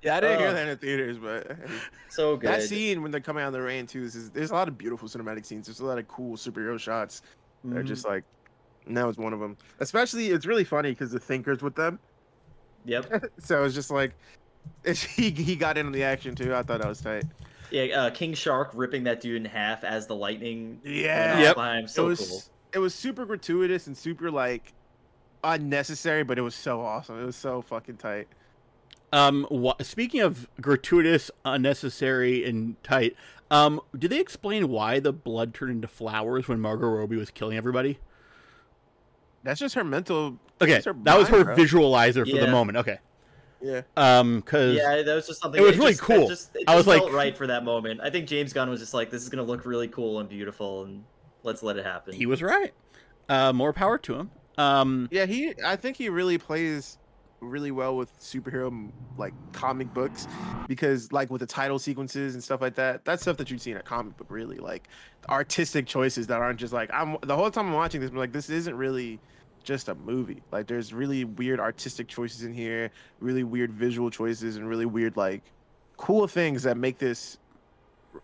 Yeah, I didn't hear Oh. that in the theaters, but so good that scene when they're coming out of the rain too is, is there's a lot of beautiful cinematic scenes. There's a lot of cool superhero shots. They're Mhm. just like, and that was one of them. Especially, it's really funny because the Thinker's with them, yep so it's just like, it's, he he got in on the action too. I thought that was tight. yeah uh, King Shark ripping that dude in half as the lightning went Yeah. off Yep. by him it was cool it was super gratuitous and super like unnecessary, but it was so awesome. It was so fucking tight. um, wha- speaking of gratuitous, unnecessary, and tight, um, did they explain why the blood turned into flowers when Margot Robbie was killing everybody? That's just her mental. Okay, her that was her bro. visualizer for the moment. Okay, Yeah. um, because Yeah, that was just something. It was really just, cool. It just, I was felt like- right for that moment. I think James Gunn was just like, "This is gonna look really cool and beautiful, and let's let it happen." he was right. Uh, more power to him. Um, Yeah, he. I think he really plays really well with superhero like comic books because like with the title sequences and stuff like that that's stuff that you'd see in a comic book really like artistic choices that aren't just like i'm the whole time i'm watching this i'm like this isn't really just a movie like there's really weird artistic choices in here really weird visual choices and really weird like cool things that make this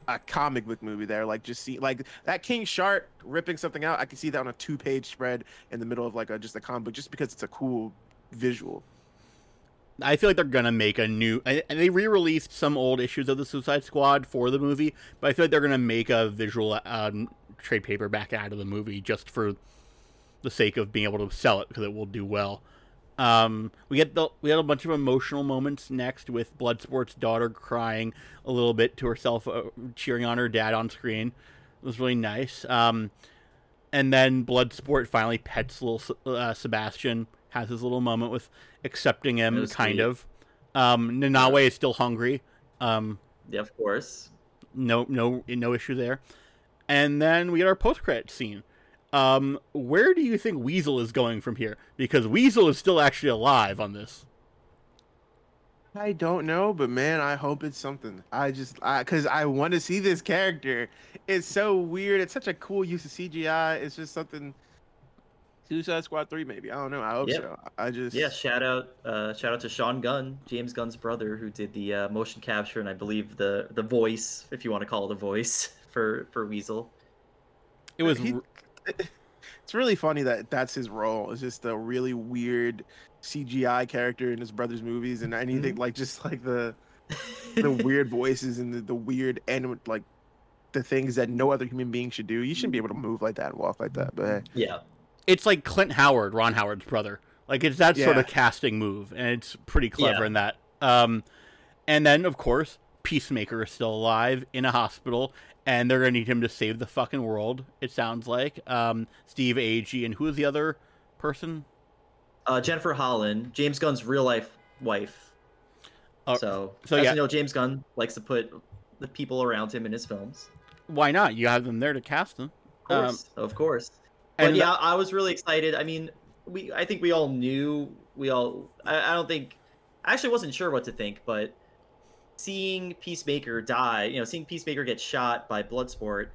a comic book movie there like just see like that king shark ripping something out i can see that on a two page spread in the middle of like a just a comic book just because it's a cool visual I feel like they're gonna make a new. And they re-released some old issues of the Suicide Squad for the movie, but I feel like they're gonna make a visual um, trade paperback out of the movie just for the sake of being able to sell it because it will do well. Um, we get the we had a bunch of emotional moments next with Bloodsport's daughter crying a little bit to herself, uh, cheering on her dad on screen. It was really nice. Um, and then Bloodsport finally pets little uh, Sebastian, has his little moment with accepting him, kind sweet. of. Um, Nanaue is still hungry. Um, Yeah, of course. no, no, no issue there. And then we get our post-credit scene. Um, where do you think Weasel is going from here? Because Weasel is still actually alive on this. I don't know, but man, I hope it's something. I just, I, cause I want to see this character. It's so weird. It's such a cool use of CGI. It's just something. Suicide Squad three, maybe. I don't know. I hope Yep. so. I just, Yeah, shout out, uh, shout out to Sean Gunn, James Gunn's brother, who did the uh, motion capture and I believe the the voice, if you want to call it a voice, for for Weasel. It was He- r- It's really funny that that's his role. It's just a really weird CGI character in his brother's movies, and anything like just like the the weird voices and the, the weird and like the things that no other human being should do. You shouldn't be able to move like that and walk like that. But hey. yeah, it's like Clint Howard, Ron Howard's brother. Like it's that sort of casting move, and it's pretty clever Yeah. in that. Um, and then of course, Peacemaker is still alive in a hospital, and they're gonna need him to save the fucking world. It sounds like um, Steve Agee and who is the other person? uh, Jennifer Holland, James Gunn's real life wife. Oh, so, so as yeah. you know, James Gunn likes to put the people around him in his films. Why not? You have them there to cast them. Of Um, course, of course. and But yeah, I was really excited. I mean, we I think we all knew we all I, I don't think I actually wasn't sure what to think, but seeing Peacemaker die, you know, seeing Peacemaker get shot by Bloodsport,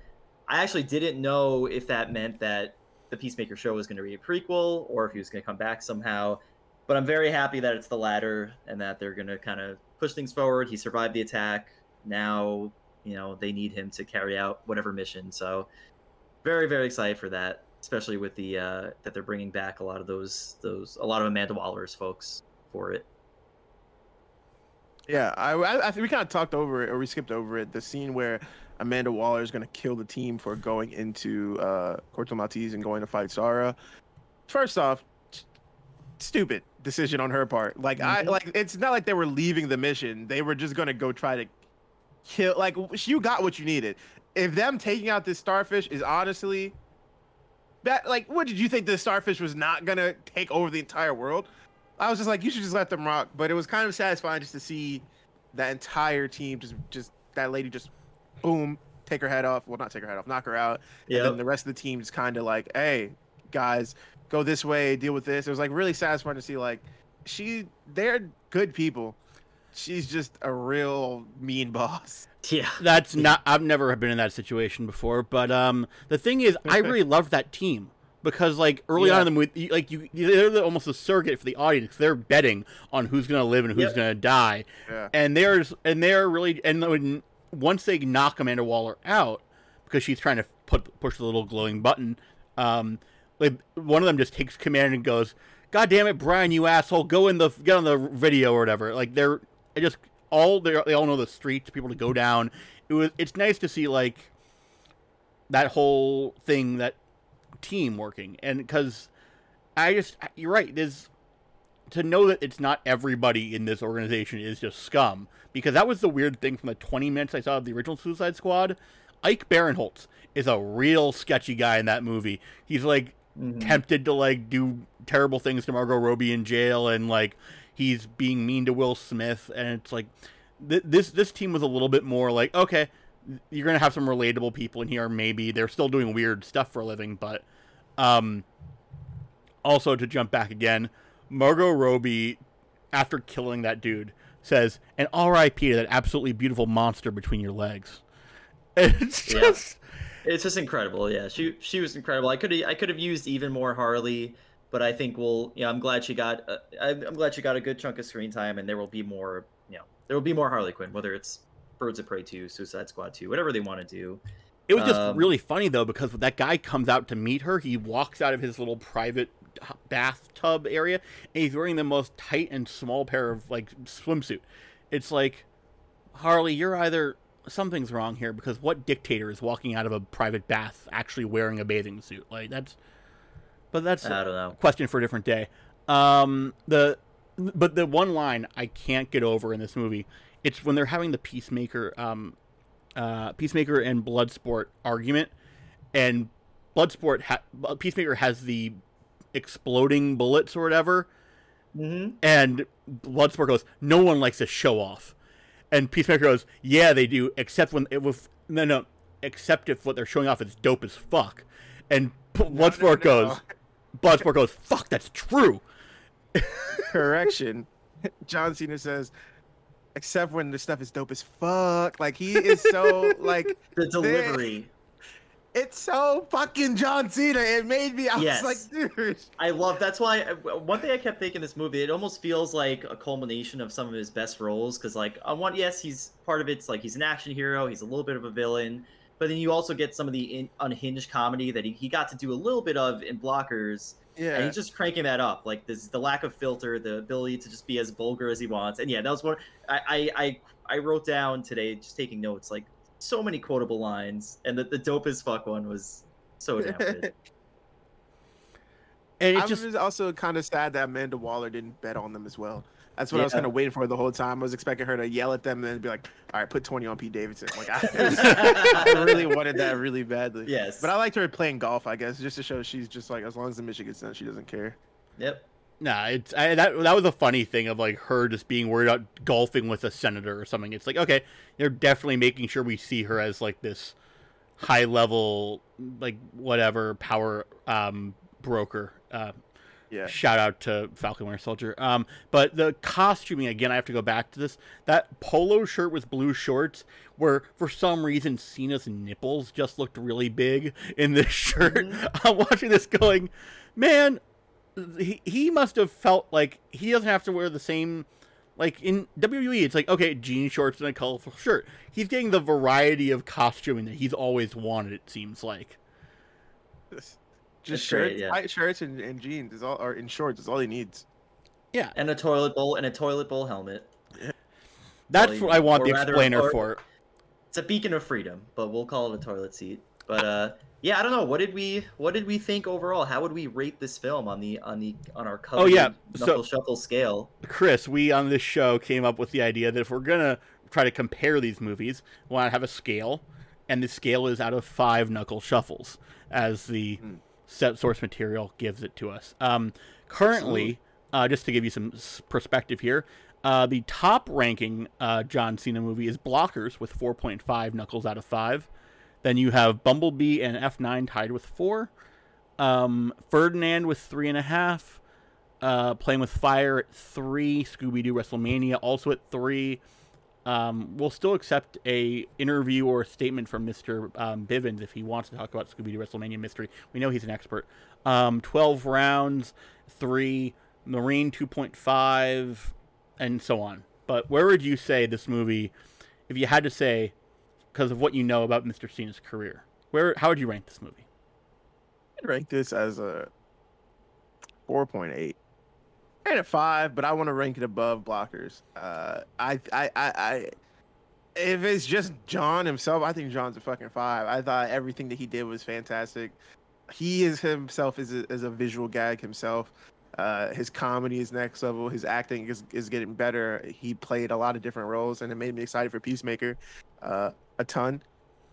I actually didn't know if that meant that the Peacemaker show was going to be a prequel or if he was going to come back somehow. But I'm very happy that it's the latter and that they're going to kind of push things forward. He survived the attack. Now, you know, they need him to carry out whatever mission. So, very very excited for that especially with the uh that they're bringing back a lot of those those a lot of amanda waller's folks for it Yeah, I, I, I think we kind of talked over it, or we skipped over it. The scene where Amanda Waller is going to kill the team for going into uh, Corto Maltese and going to fight Sarah. First off, stupid decision on her part. Like I Mhm. like it's not like they were leaving the mission; they were just going to go try to kill. Like you got what you needed. If them taking out this starfish is honestly that like, what did you think the starfish was not going to take over the entire world? I was just like, you should just let them rock. But it was kind of satisfying just to see that entire team just just that lady just boom take her head off. Well, not take her head off, knock her out. And yeah then the rest of the team just kind of like, hey guys, go this way, deal with this. It was like really satisfying to see like she they're good people. She's just a real mean boss. yeah That's not. I've never been in that situation before. But um, the thing is, I really loved that team because like early Yeah. on in the movie, like you, they're the- almost a surrogate for the audience. They're betting on who's gonna live and who's gonna die, Yeah. and there's and they're really and when once they knock Amanda Waller out because she's trying to put push the little glowing button, um, like one of them just takes command and goes, "God damn it, Brian, you asshole! Go in the get on the video or whatever." Like they're it just all they they all know the streets, people to go down. It was it's nice to see like that whole thing that team working and because I just you're right. There's to know that it's not everybody in this organization is just scum because that was the weird thing from the 20 minutes I saw of the original Suicide Squad. Ike Barinholtz is a real sketchy guy in that movie. He's like Mhm. tempted to like do terrible things to Margot Robbie in jail and like he's being mean to Will Smith and it's like th- this this team was a little bit more like okay you're gonna have some relatable people in here maybe they're still doing weird stuff for a living but um also to jump back again, Margot Robbie, after killing that dude, says, "And R.I.P. to that absolutely beautiful monster between your legs." It's Yeah. just It's just incredible. Yeah, she she was incredible. I could I could have used even more Harley, but I think we'll. Yeah, I'm glad she got. Uh, I'm I'm glad she got a good chunk of screen time, and there will be more. You know, there will be more Harley Quinn, whether it's Birds of Prey 2, Suicide Squad 2, whatever they want to do. It was just Um, really funny though because when that guy comes out to meet her, he walks out of his little private bathtub area and he's wearing the most tight and small pair of like swimsuit. It's like Harley, you're either something's wrong here because what dictator is walking out of a private bath actually wearing a bathing suit? Like that's but that's I don't know. question for a different day. Um, the but the one line I can't get over in this movie, it's when they're having the peacemaker, um, uh, peacemaker and Bloodsport argument, and Bloodsport ha- peacemaker has the exploding bullets or whatever, Mm-hmm. and Bloodsport goes, "No one likes to show off," and Peacemaker goes, "Yeah, they do, except when it was no no, except if what they're showing off is dope as fuck," and P- Bloodsport no. goes, Bloodsport goes, "Fuck, that's true." Correction. John Cena says, except when the stuff is dope as fuck. Like he is so like The delivery. it's so fucking John Cena. It made me. I Yes. was like, dude. I love that's why uh, one thing I kept thinking this movie it almost feels like a culmination of some of his best roles because like on one yes he's part of it's like he's an action hero he's a little bit of a villain but then you also get some of the in, unhinged comedy that he, he got to do a little bit of in blockers and Yeah. he's just cranking that up like this the lack of filter the ability to just be as vulgar as he wants and yeah that was one I I I, I wrote down today just taking notes like so many quotable lines and the, the dope as fuck one was so damn good. And I'm just just also kind of sad that Amanda Waller didn't bet on them as well. That's what I was kind of waiting for the whole time. I was expecting her to yell at them and then be like, "All right, put 20 on Pete Davidson." Like I, I really wanted that really badly. yes But I liked her playing golf, I guess, just to show she's just like as long as the mission gets done, she doesn't care. yep Nah, it's I, that that was a funny thing of like her just being worried about golfing with a senator or something. It's like okay, they're definitely making sure we see her as like this high level like whatever power um broker. Uh, Yeah. Shout out to Falcon Winter Soldier. Um, but the costuming again, I have to go back to this. That polo shirt with blue shorts, where for some reason Cena's nipples just looked really big in this shirt. Mhm. I'm watching this, going, man, he he must have felt like he doesn't have to wear the same. Like in WWE, it's like okay, jean shorts and a colorful shirt. He's getting the variety of costuming that he's always wanted. It seems like. Just That's great, shirts, yeah. tight shirts and, and jeans is all, or in shorts is all he needs. Yeah, and a toilet bowl and a toilet bowl helmet. that's Well, what I want the explainer or- for. It's a beacon of freedom, but we'll call it a toilet seat. But uh, yeah, I don't know. What did we What did we think overall? How would we rate this film on the on the on our cover? Oh, yeah, so- knuckle shuffle scale. Chris, we on this show came up with the idea that if we're gonna try to compare these movies, we want to have a scale, and the scale is out of five knuckle shuffles, as the Hmm. Set source material gives it to us. Um, currently, uh, just to give you some perspective here, uh, the top ranking uh, John Cena movie is Blockers with 4.5 knuckles out of five. Then you have Bumblebee and F9 tied with four. Um, Ferdinand with three and a half uh, playing with fire at three. Scooby Doo WrestleMania also at three. Um, we'll still accept a interview or a statement from Mr. Um, Bivens if he wants to talk about Scooby Doo WrestleMania mystery. We know he's an expert. Um, Twelve rounds, three. Marine two point five, and so on. But where would you say this movie, if you had to say, because of what you know about Mr. Cena's career, where how would you rank this movie? I'd rank this as a 4.8 and a 5 but i want to rank it above blockers uh I, I i i if it's just john himself i think john's a fucking 5 i thought everything that he did was fantastic he is himself as a, as a visual gag himself uh, his comedy is next level. His acting is, is getting better. He played a lot of different roles, and it made me excited for Peacemaker uh, a ton.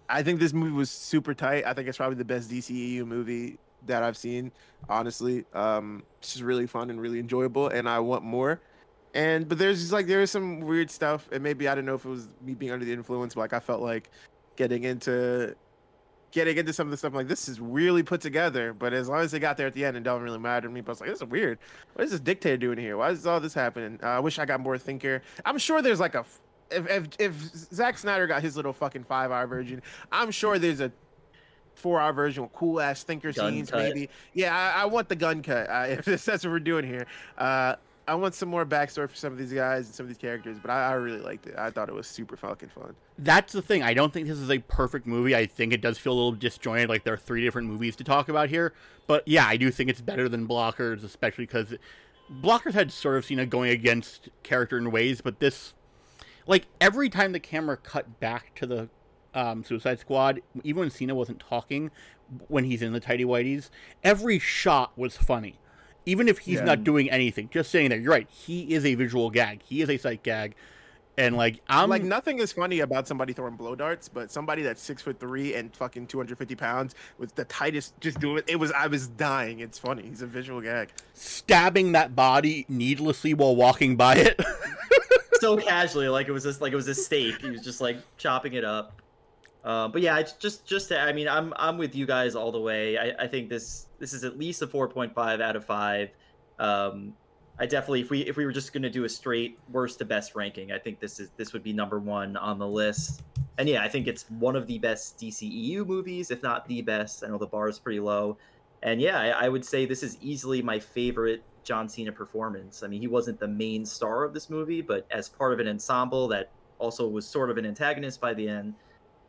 I think this movie was super tight. I think it's probably the best DCEU movie that I've seen. Honestly, um, it's just really fun and really enjoyable, and I want more. And but there's just like there is some weird stuff, and maybe I don't know if it was me being under the influence, but like I felt like getting into getting into some of the stuff, I'm like this is really put together. But as long as they got there at the end, it don't really matter to me. But I was like, this is weird. What is this dictator doing here? Why is all this happening? Uh, I wish I got more thinker. I'm sure there's like a if if if Zack Snyder got his little fucking five hour version, I'm sure there's a four hour version with cool ass thinker Gun scenes. cut. Maybe, yeah. I, I want the gun cut. Uh, if that's what we're doing here, uh, I want some more backstory for some of these guys and some of these characters. But I, I really liked it. I thought it was super fucking fun. That's the thing. I don't think this is a perfect movie. I think it does feel a little disjointed, like there are three different movies to talk about here. But yeah, I do think it's better than Blockers, especially because Blockers had sort of seen it going against character in ways, but this, like every time the camera cut back to the um, Suicide Squad, even when Cena wasn't talking, when he's in the tidy whities, every shot was funny. Even if he's Yeah. not doing anything, just saying there, you're right. He is a visual gag. He is a sight gag, and like I'm like nothing is funny about somebody throwing blow darts, but somebody that's six foot three and fucking two hundred fifty pounds with the tightest, just doing it. It was I was dying. It's funny. He's a visual gag. stabbing that body needlessly while walking by it. so casually, like it was just like it was a steak. He was just like chopping it up. Uh, but yeah, just just to, I mean, I'm I'm with you guys all the way. I, I think this this is at least a 4.5 out of five. Um, I definitely, if we if we were just gonna do a straight worst to best ranking, I think this is this would be number one on the list. And yeah, I think it's one of the best DCEU movies, if not the best. I know the bar is pretty low. And yeah, I, I would say this is easily my favorite John Cena performance. I mean, he wasn't the main star of this movie, but as part of an ensemble that also was sort of an antagonist by the end,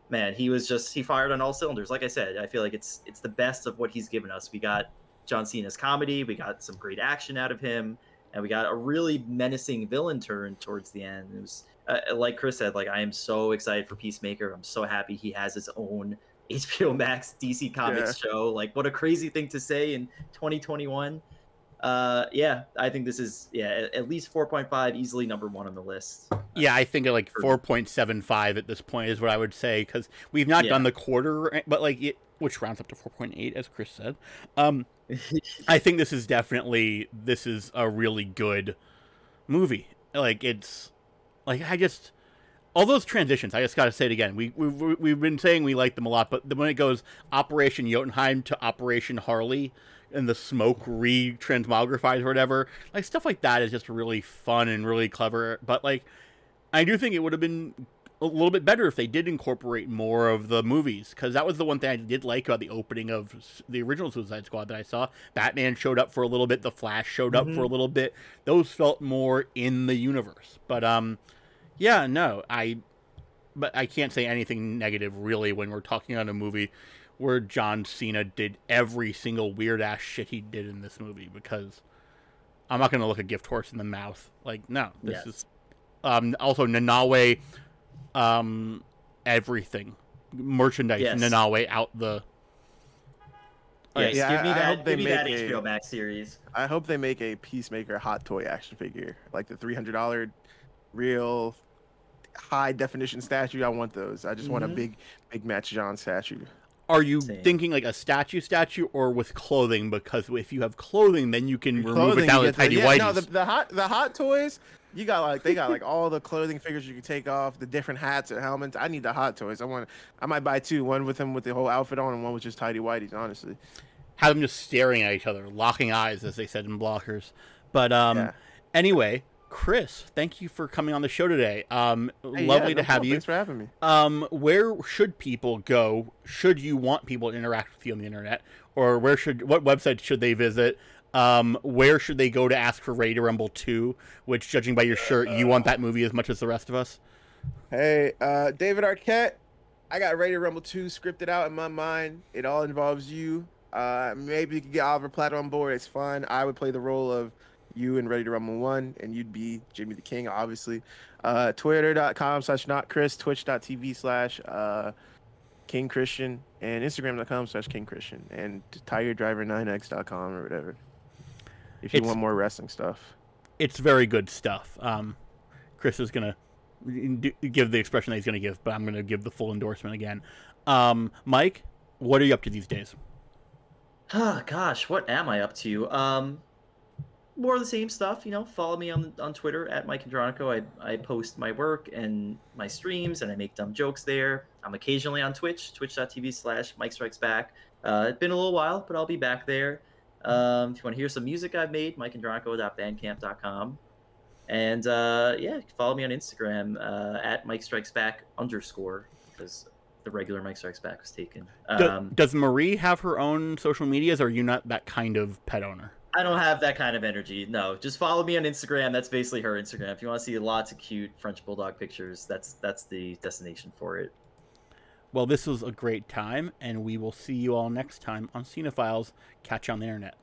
man, he was just he fired on all cylinders. Like I said, I feel like it's it's the best of what he's given us. We got John Cena's comedy, we got some great action out of him, and we got a really menacing villain turn towards the end. It was uh, like Chris said, like I am so excited for Peacemaker. I'm so happy he has his own HBO Max DC Comics show. Like what a crazy thing to say in 2021. Uh, yeah, I think this is yeah at, least 4.5, easily number one on the list. yeah, I think like four point seven five at this point is what I would say because we've not Yeah. done the quarter, but like it, which rounds up to four point eight, as Chris said. Um, I think this is definitely this is a really good movie. Like it's like I just all those transitions. I just got to say it again. We we've, we've been saying we like them a lot, but when it goes Operation Jotunheim to Operation Harley and the smoke re-transmogrifies or whatever, like stuff like that is just really fun and really clever. But like, I do think it would have been a little bit better if they did incorporate more of the movies because that was the one thing I did like about the opening of the original Suicide Squad that I saw. Batman showed up for a little bit, the Flash showed up for a little bit. Those felt more in the universe. But um, yeah, no, I, but I can't say anything negative really when we're talking on a movie where John Cena did every single weird ass shit he did in this movie because I'm not gonna look a gift horse in the mouth. Like, no, this Yes. is um also Nanaue um everything merchandise Yes. Nanaue out the Yes, Yeah, give me I- I hope they give me that make a- HBO Max series. I hope they make a Peacemaker hot toy action figure, like the three hundred dollar real high definition statue. I want those. I just want a Mhm. big, big Match John statue. Are you Same. thinking like a statue statue or with clothing? Because if you have clothing, then you can remove Clothing, it down you to the- tidy yeah, whities. No, the, the hot the hot toys. You got like they got like all the clothing figures you can take off, the different hats and helmets. I need the hot toys. I want. I might buy two. One with him with the whole outfit on, and one with just tidy whities. Honestly. have them just staring at each other, locking eyes, as they said in Blockers. But um, Yeah. anyway, Chris, thank you for coming on the show today. Um, Hey, yeah, lovely no to have problem. you. Thanks for having me. Um, where should people go? Should you want people to interact with you on the internet, or where should what website should they visit? Um, where should they go to ask for Ready to Rumble two? Which, judging by your shirt, you want that movie as much as the rest of us. Hey, uh, David Arquette. I got Ready to Rumble 2 scripted out in my mind. It all involves you. Uh, maybe you could get Oliver Platt on board. It's fun. I would play the role of you in Ready to Rumble 1, and you'd be Jimmy the King, obviously. Uh, Twitter.com slash not Chris, Twitch.tv slash uh, King Christian, and Instagram.com slash King Christian, and TigerDriver9x.com or whatever. If you It's- want more wrestling stuff. It's very good stuff. Um, Chris is gonna give the expression that he's gonna give, but I'm gonna give the full endorsement again. Um, Mike, what are you up to these days? Ah, gosh, what am I up to? Um, more of the same stuff. You know, follow me on on Twitter at Mike Andronico. I I post my work and my streams, and I make dumb jokes there. I'm occasionally on Twitch, twitch.tv slash Mike Strikes Back. Uh, it's been a little while, but I'll be back there. Um, if you want to hear some music I've made, MikeAndronico.bandcamp.com. And uh, yeah, follow me on Instagram uh, at Mike Strikes Back underscore because the regular Mike Strikes Back was taken. Um, does Marie have her own social medias, or are you not that kind of pet owner? I don't have that kind of energy. No, just follow me on Instagram. That's basically her Instagram. If you want to see lots of cute French bulldog pictures, that's that's the destination for it. Well, this was a great time, and we will see you all next time on Cinephiles. Catch you on the internet.